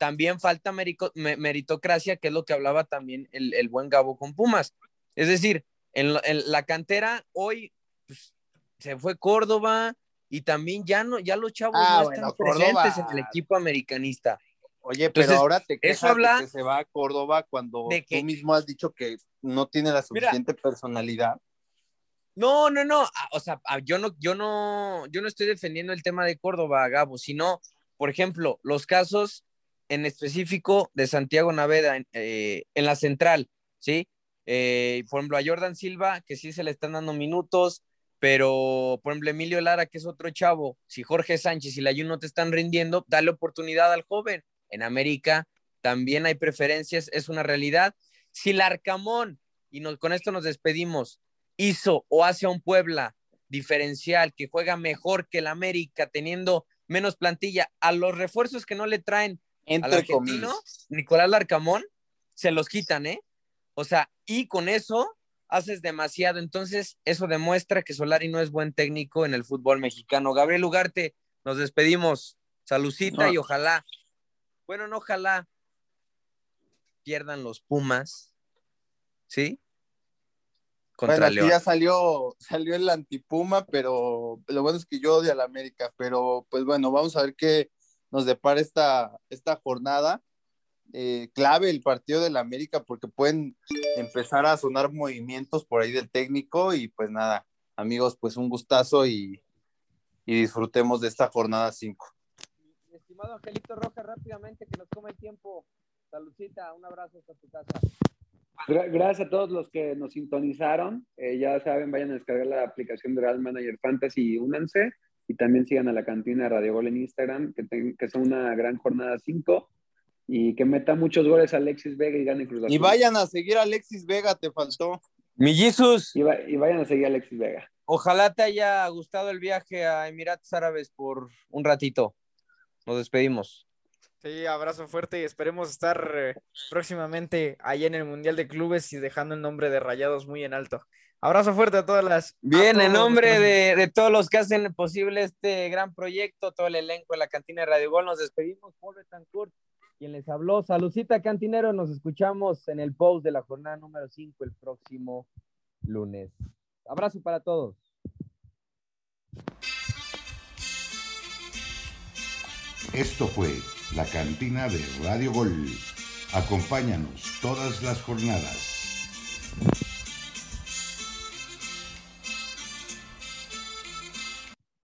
también falta meritocracia, que es lo que hablaba también el, buen Gabo con Pumas. Es decir, en, la cantera hoy pues, se fue Córdoba y también ya no, ya los chavos ah, no están presentes en el equipo americanista. Oye, pero ahora te quejas habla que se va a Córdoba cuando tú mismo has dicho que no tiene la suficiente personalidad. No, no, no. O sea, yo no, yo no, yo no estoy defendiendo el tema de Córdoba, Gabo, sino, por ejemplo, los casos en específico de Santiago Naveda en, eh, la central, ¿sí? Eh, por ejemplo, a Jordan Silva, que sí se le están dando minutos, pero por ejemplo, Emilio Lara, que es otro chavo, si Jorge Sánchez y la no te están rindiendo, dale oportunidad al joven. En América también hay preferencias, es una realidad. Si el Arcamón, y con esto nos despedimos, hizo o hace a un Puebla diferencial que juega mejor que el América, teniendo menos plantilla, a los refuerzos que no le traen entre argentino, Nicolás Larcamón, se los quitan, ¿eh? O sea, y con eso haces demasiado. Entonces, eso demuestra que Solari no es buen técnico en el fútbol mexicano. Gabriel Ugarte, nos despedimos. Salucita y ojalá, bueno, no ojalá pierdan los Pumas, ¿sí? Contra bueno, aquí ya salió, salió el antipuma, pero lo bueno es que yo odio a la América, pero pues bueno, vamos a ver qué, nos depara esta, esta jornada. Eh, clave el partido del América porque pueden empezar a sonar movimientos por ahí del técnico y pues nada, amigos, pues un gustazo y, disfrutemos de esta jornada 5. estimado Angelito Roja, rápidamente que nos come el tiempo. Saludcita, un abrazo hasta tu casa. Gracias a todos los que nos sintonizaron. Eh, ya saben, vayan a descargar la aplicación de Real Manager Fantasy y únanse y también sigan a la cantina Radio Gol en Instagram, que, ten, que son una gran jornada 5 y que meta muchos goles a Alexis Vega y gane Cruz Azul. Y vayan a seguir a Alexis Vega, te faltó. Mi Y, y vayan a seguir a Alexis Vega. ojalá te haya gustado el viaje a Emiratos Árabes por un ratito. Nos despedimos. Sí, abrazo fuerte y esperemos estar eh, próximamente allá en el Mundial de Clubes y dejando el nombre de Rayados muy en alto. Abrazo fuerte a todas las. Bien, en nombre de, de, todos los que hacen posible este gran proyecto, todo el elenco de la cantina de Radio Gol, nos despedimos. Paul Betancourt, quien les habló. Salucita, cantinero. Nos escuchamos en el post de la jornada número 5 el próximo lunes. Abrazo para todos. Esto fue la cantina de Radio Gol. Acompáñanos todas las jornadas